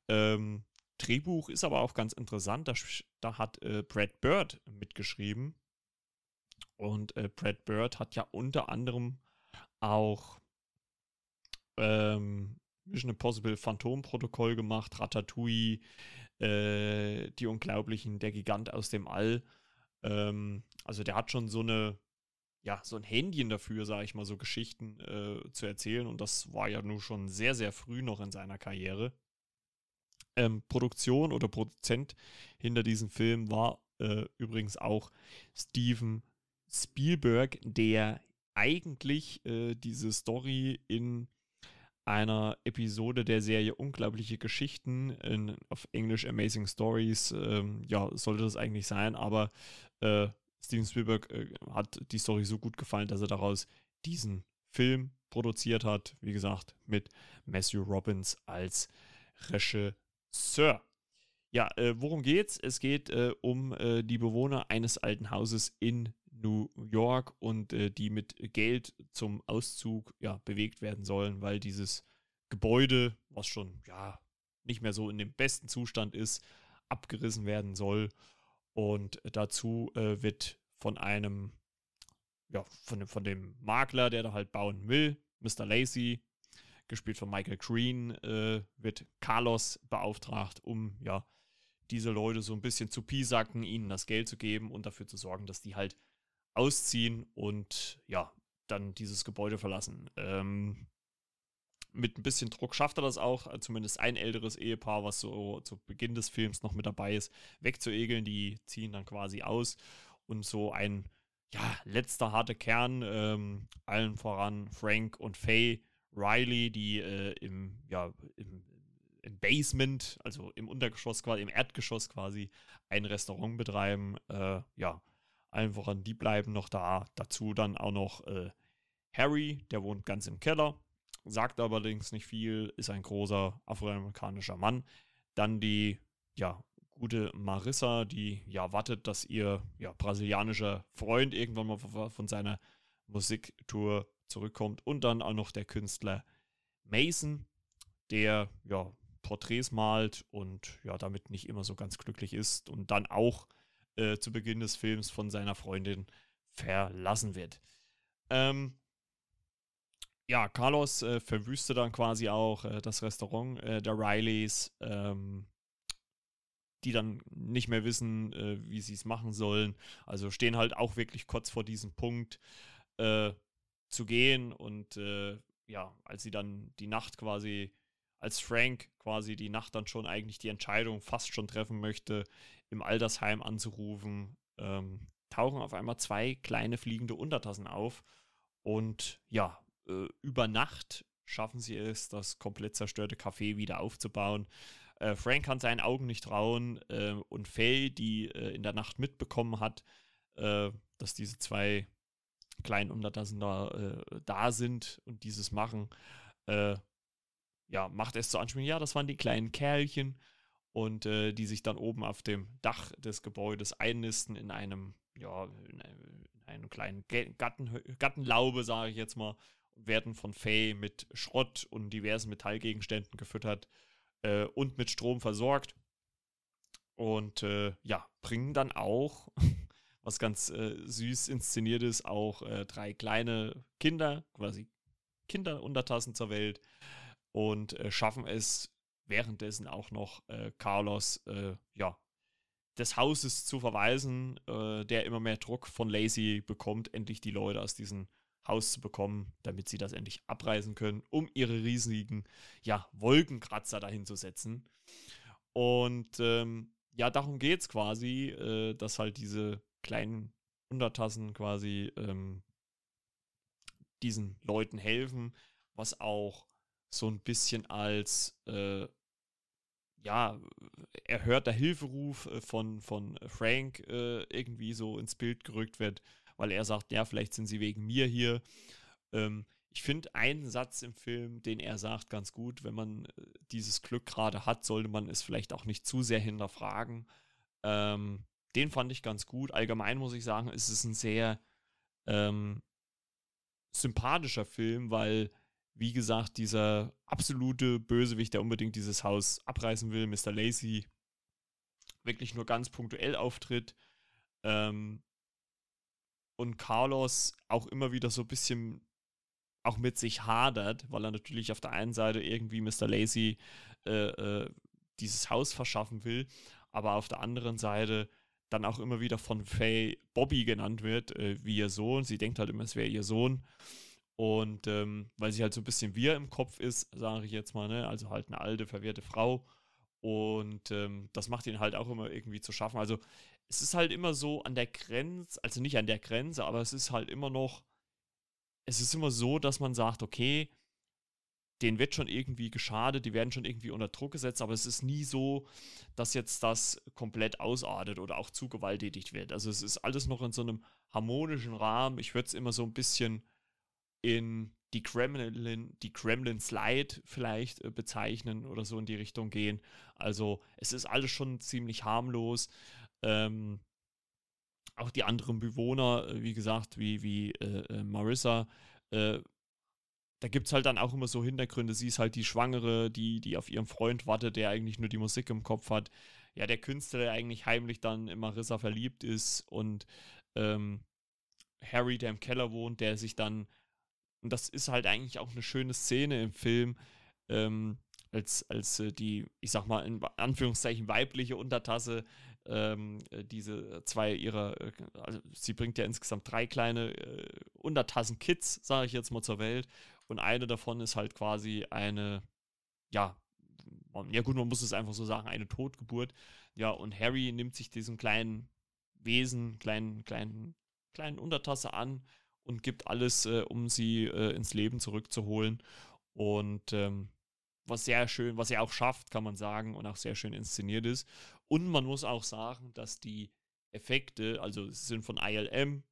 Ähm, Drehbuch ist aber auch ganz interessant. Da, da hat äh, Brad Bird mitgeschrieben. Und äh, Brad Bird hat ja unter anderem auch ähm, Mission Impossible Phantom Protokoll gemacht, Ratatouille, äh, Die Unglaublichen, Der Gigant aus dem All. Ähm, also der hat schon so eine, ja, so ein Händchen dafür, sage ich mal, so Geschichten äh, zu erzählen. Und das war ja nur schon sehr, sehr früh noch in seiner Karriere. Ähm, Produktion oder Produzent hinter diesem Film war äh, übrigens auch Steven Spielberg, der eigentlich äh, diese Story in einer Episode der Serie Unglaubliche Geschichten, in, auf Englisch Amazing Stories, ähm, ja, sollte das eigentlich sein, aber äh, Steven Spielberg äh, hat die Story so gut gefallen, dass er daraus diesen Film produziert hat. Wie gesagt, mit Matthew Robbins als Regisseur. Ja, äh, worum geht's? Es geht äh, um äh, die Bewohner eines alten Hauses in New York und äh, die mit Geld zum Auszug ja, bewegt werden sollen, weil dieses Gebäude, was schon ja nicht mehr so in dem besten Zustand ist, abgerissen werden soll. Und dazu äh, wird von einem, ja, von, von dem Makler, der da halt bauen will, Mr. Lacey, gespielt von Michael Green, äh, wird Carlos beauftragt, um ja diese Leute so ein bisschen zu piesacken, ihnen das Geld zu geben und dafür zu sorgen, dass die halt ausziehen und ja, dann dieses Gebäude verlassen. Ähm, mit ein bisschen Druck schafft er das auch, äh, zumindest ein älteres Ehepaar, was so zu Beginn des Films noch mit dabei ist, wegzuegeln. Die ziehen dann quasi aus und so ein ja, letzter harter Kern, ähm, allen voran Frank und Faye Riley, die äh, im, ja, im, im, Basement, also im Untergeschoss quasi, im Erdgeschoss quasi, ein Restaurant betreiben. Äh, ja, allen voran, die bleiben noch da. Dazu dann auch noch äh, Harry, der wohnt ganz im Keller, sagt allerdings nicht viel, ist ein großer afroamerikanischer Mann. Dann die, ja, gute Marissa, die ja wartet, dass ihr ja, brasilianischer Freund irgendwann mal von seiner Musiktour zurückkommt. Und dann auch noch der Künstler Mason, der ja Porträts malt und ja damit nicht immer so ganz glücklich ist und dann auch äh, zu Beginn des Films von seiner Freundin verlassen wird. Ähm, ja, Carlos äh, verwüste dann quasi auch äh, das Restaurant äh, der Rileys, ähm, die dann nicht mehr wissen, äh, wie sie es machen sollen. Also stehen halt auch wirklich kurz vor diesem Punkt äh, zu gehen und ja, als sie dann die Nacht quasi, als Frank quasi die Nacht dann schon eigentlich die Entscheidung fast schon treffen möchte, im Altersheim anzurufen, ähm, tauchen auf einmal zwei kleine fliegende Untertassen auf. Und ja, äh, über Nacht schaffen sie es, das komplett zerstörte Café wieder aufzubauen. Äh, Frank kann seinen Augen nicht trauen äh, und Faye, die äh, in der Nacht mitbekommen hat, äh, dass diese zwei kleinen Untertassen da, äh, da sind und dieses machen, ja, macht es zu Anspielung, ja, das waren die kleinen Kerlchen und äh, die sich dann oben auf dem Dach des Gebäudes einnisten in einem, ja, in einem, in einem kleinen Gatten, Gattenlaube, sage ich jetzt mal, werden von Faye mit Schrott und diversen Metallgegenständen gefüttert äh, und mit Strom versorgt. Und äh, ja, bringen dann auch, was ganz äh, süß inszeniert ist, auch äh, drei kleine Kinder, quasi Kinderuntertassen zur Welt und äh, schaffen es währenddessen auch noch äh, Carlos, ja, des Hauses zu verweisen, der immer mehr Druck von Lacey bekommt, endlich die Leute aus diesem Haus zu bekommen, damit sie das endlich abreißen können, um ihre riesigen ja, Wolkenkratzer dahin zu setzen. Und ähm, ja, darum geht es quasi, äh, dass halt diese kleinen Untertassen quasi ähm, diesen Leuten helfen, was auch so ein bisschen als äh, ja, erhörter Hilferuf äh, von, von Frank äh, irgendwie so ins Bild gerückt wird, weil er sagt, ja, vielleicht sind sie wegen mir hier. Ähm, ich finde einen Satz im Film, den er sagt, ganz gut. Wenn man äh, dieses Glück gerade hat, sollte man es vielleicht auch nicht zu sehr hinterfragen. Ähm, den fand ich ganz gut. Allgemein muss ich sagen, ist es ein sehr ähm, sympathischer Film, weil, wie gesagt, dieser absolute Bösewicht, der unbedingt dieses Haus abreißen will, Mr. Lacey, wirklich nur ganz punktuell auftritt. Ähm, und Carlos auch immer wieder so ein bisschen auch mit sich hadert, weil er natürlich auf der einen Seite irgendwie Mr. Lazy äh, äh, dieses Haus verschaffen will, aber auf der anderen Seite dann auch immer wieder von Faye Bobby genannt wird, äh, wie ihr Sohn. Sie denkt halt immer, es wäre ihr Sohn. Und ähm, weil sie halt so ein bisschen wir im Kopf ist, sage ich jetzt mal, ne? also halt eine alte, verwirrte Frau. Und ähm, das macht ihn halt auch immer irgendwie zu schaffen. Also es ist halt immer so an der Grenze, also nicht an der Grenze, aber es ist halt immer noch es ist immer so, dass man sagt, okay, denen wird schon irgendwie geschadet, die werden schon irgendwie unter Druck gesetzt, aber es ist nie so, dass jetzt das komplett ausartet oder auch zu gewalttätigt wird. Also es ist alles noch in so einem harmonischen Rahmen. Ich würde es immer so ein bisschen in die Kremlin, die Kremlin Slide vielleicht äh, bezeichnen oder so in die Richtung gehen. Also es ist alles schon ziemlich harmlos. Ähm, auch die anderen Bewohner, äh, wie gesagt, wie, wie äh, äh, Marissa, äh, da gibt es halt dann auch immer so Hintergründe. Sie ist halt die Schwangere, die, die auf ihren Freund wartet, der eigentlich nur die Musik im Kopf hat. Ja, der Künstler, der eigentlich heimlich dann in Marissa verliebt ist und ähm, Harry, der im Keller wohnt, der sich dann, und das ist halt eigentlich auch eine schöne Szene im Film, ähm, als, als äh, die, ich sag mal, in Anführungszeichen weibliche Untertasse ähm, äh, diese zwei ihrer, äh, also sie bringt ja insgesamt drei kleine äh, Untertassen Kids, sage ich jetzt mal, zur Welt. Und eine davon ist halt quasi eine, ja, ja gut, man muss es einfach so sagen, eine Totgeburt. Ja, und Harry nimmt sich diesen kleinen Wesen, kleinen, kleinen, kleinen Untertasse an und gibt alles, äh, um sie äh, ins Leben zurückzuholen. Und ähm, was sehr schön, was er auch schafft, kann man sagen, und auch sehr schön inszeniert ist. Und man muss auch sagen, dass die Effekte, also es sind von ILM,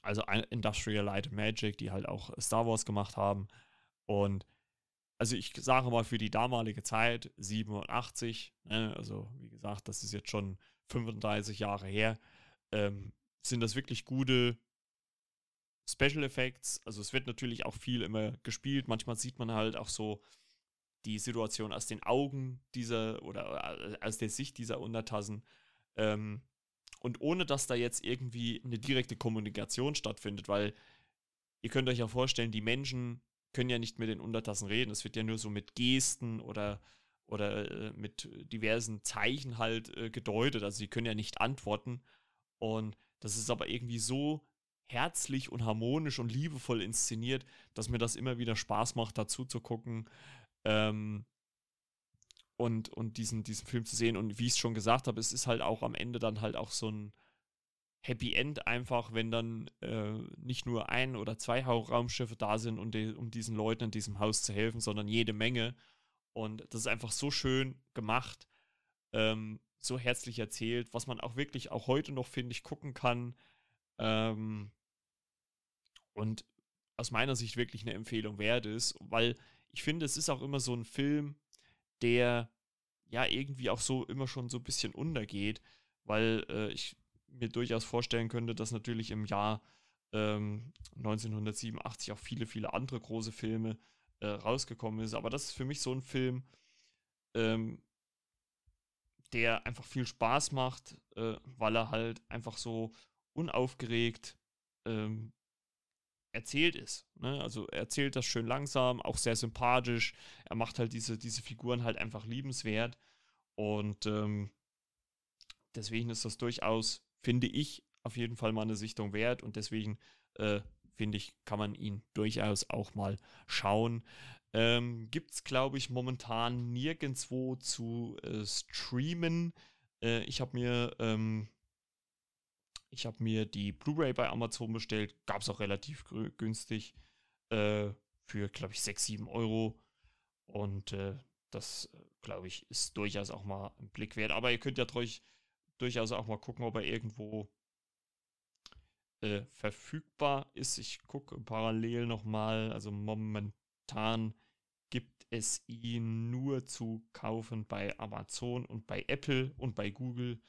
also Industrial Light Magic, die halt auch Star Wars gemacht haben. Und also ich sage mal für die damalige Zeit, 87, ne, also wie gesagt, das ist jetzt schon 35 Jahre her, ähm, sind das wirklich gute Special Effects. Also es wird natürlich auch viel immer gespielt. Manchmal sieht man halt auch so die Situation aus den Augen dieser oder aus der Sicht dieser Untertassen. Ähm, und ohne dass da jetzt irgendwie eine direkte Kommunikation stattfindet, weil ihr könnt euch ja vorstellen, die Menschen können ja nicht mit den Untertassen reden. Es wird ja nur so mit Gesten oder, oder äh, mit diversen Zeichen halt äh, gedeutet. Also sie können ja nicht antworten. Und das ist aber irgendwie so herzlich und harmonisch und liebevoll inszeniert, dass mir das immer wieder Spaß macht, dazu zu gucken. Ähm, und, und diesen, diesen Film zu sehen. Und wie ich es schon gesagt habe, es ist halt auch am Ende dann halt auch so ein Happy End einfach, wenn dann äh, nicht nur ein oder zwei Raumschiffe da sind, um, die, um diesen Leuten in diesem Haus zu helfen, sondern jede Menge. Und das ist einfach so schön gemacht, ähm, so herzlich erzählt, was man auch wirklich auch heute noch, finde ich, gucken kann. Ähm, und aus meiner Sicht wirklich eine Empfehlung wert ist, weil ich finde, es ist auch immer so ein Film, der ja irgendwie auch so immer schon so ein bisschen untergeht, weil äh, ich mir durchaus vorstellen könnte, dass natürlich im Jahr ähm, 1987 auch viele, viele andere große Filme äh, rausgekommen ist. Aber das ist für mich so ein Film, ähm, der einfach viel Spaß macht, äh, weil er halt einfach so unaufgeregt ähm, erzählt ist. Ne? Also er erzählt das schön langsam, auch sehr sympathisch. Er macht halt diese, diese Figuren halt einfach liebenswert. Und ähm, deswegen ist das durchaus, finde ich, auf jeden Fall mal eine Sichtung wert und deswegen äh, finde ich, kann man ihn durchaus auch mal schauen. Ähm, Gibt es, glaube ich, momentan nirgendwo zu äh, streamen. Äh, ich habe mir, ähm, ich mir die Blu-ray bei Amazon bestellt. Gab es auch relativ günstig. Äh, für, glaube ich, 6, 7 Euro. Und äh, das, glaube ich, ist durchaus auch mal ein Blick wert. Aber ihr könnt ja durch, durchaus auch mal gucken, ob er irgendwo äh, verfügbar ist. Ich gucke parallel nochmal. Also momentan gibt es ihn nur zu kaufen bei Amazon und bei Apple und bei Google.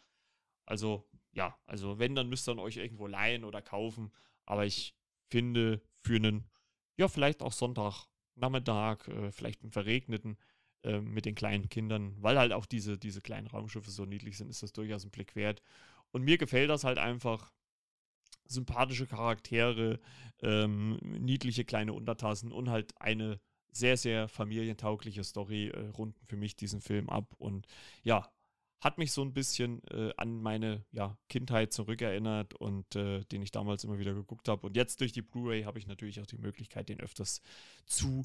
Also ja, also wenn, dann müsst ihr euch irgendwo leihen oder kaufen. Aber ich finde für einen, ja, vielleicht auch Sonntagnachmittag, äh, vielleicht einen verregneten, äh, mit den kleinen Kindern, weil halt auch diese, diese kleinen Raumschiffe so niedlich sind, ist das durchaus ein Blick wert. Und mir gefällt das halt einfach. Sympathische Charaktere, ähm, niedliche kleine Untertassen und halt eine sehr, sehr familientaugliche Story äh, runden für mich diesen Film ab. Und ja, hat mich so ein bisschen äh, an meine ja, Kindheit zurückerinnert und äh, den ich damals immer wieder geguckt habe. Und jetzt durch die Blu-ray habe ich natürlich auch die Möglichkeit, den öfters zu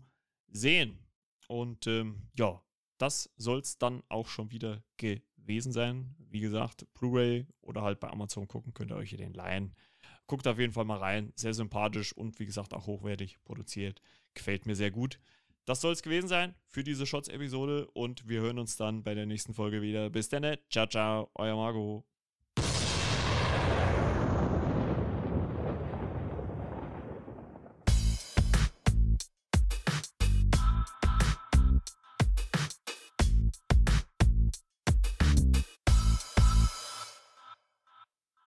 sehen. Und ähm, ja, das soll es dann auch schon wieder gewesen sein. Wie gesagt, Blu-ray oder halt bei Amazon gucken, könnt ihr euch hier den leihen. Guckt auf jeden Fall mal rein. Sehr sympathisch und wie gesagt auch hochwertig produziert. Gefällt mir sehr gut. Das soll es gewesen sein für diese Shots-Episode und wir hören uns dann bei der nächsten Folge wieder. Bis dann, ciao, ciao, euer Margot.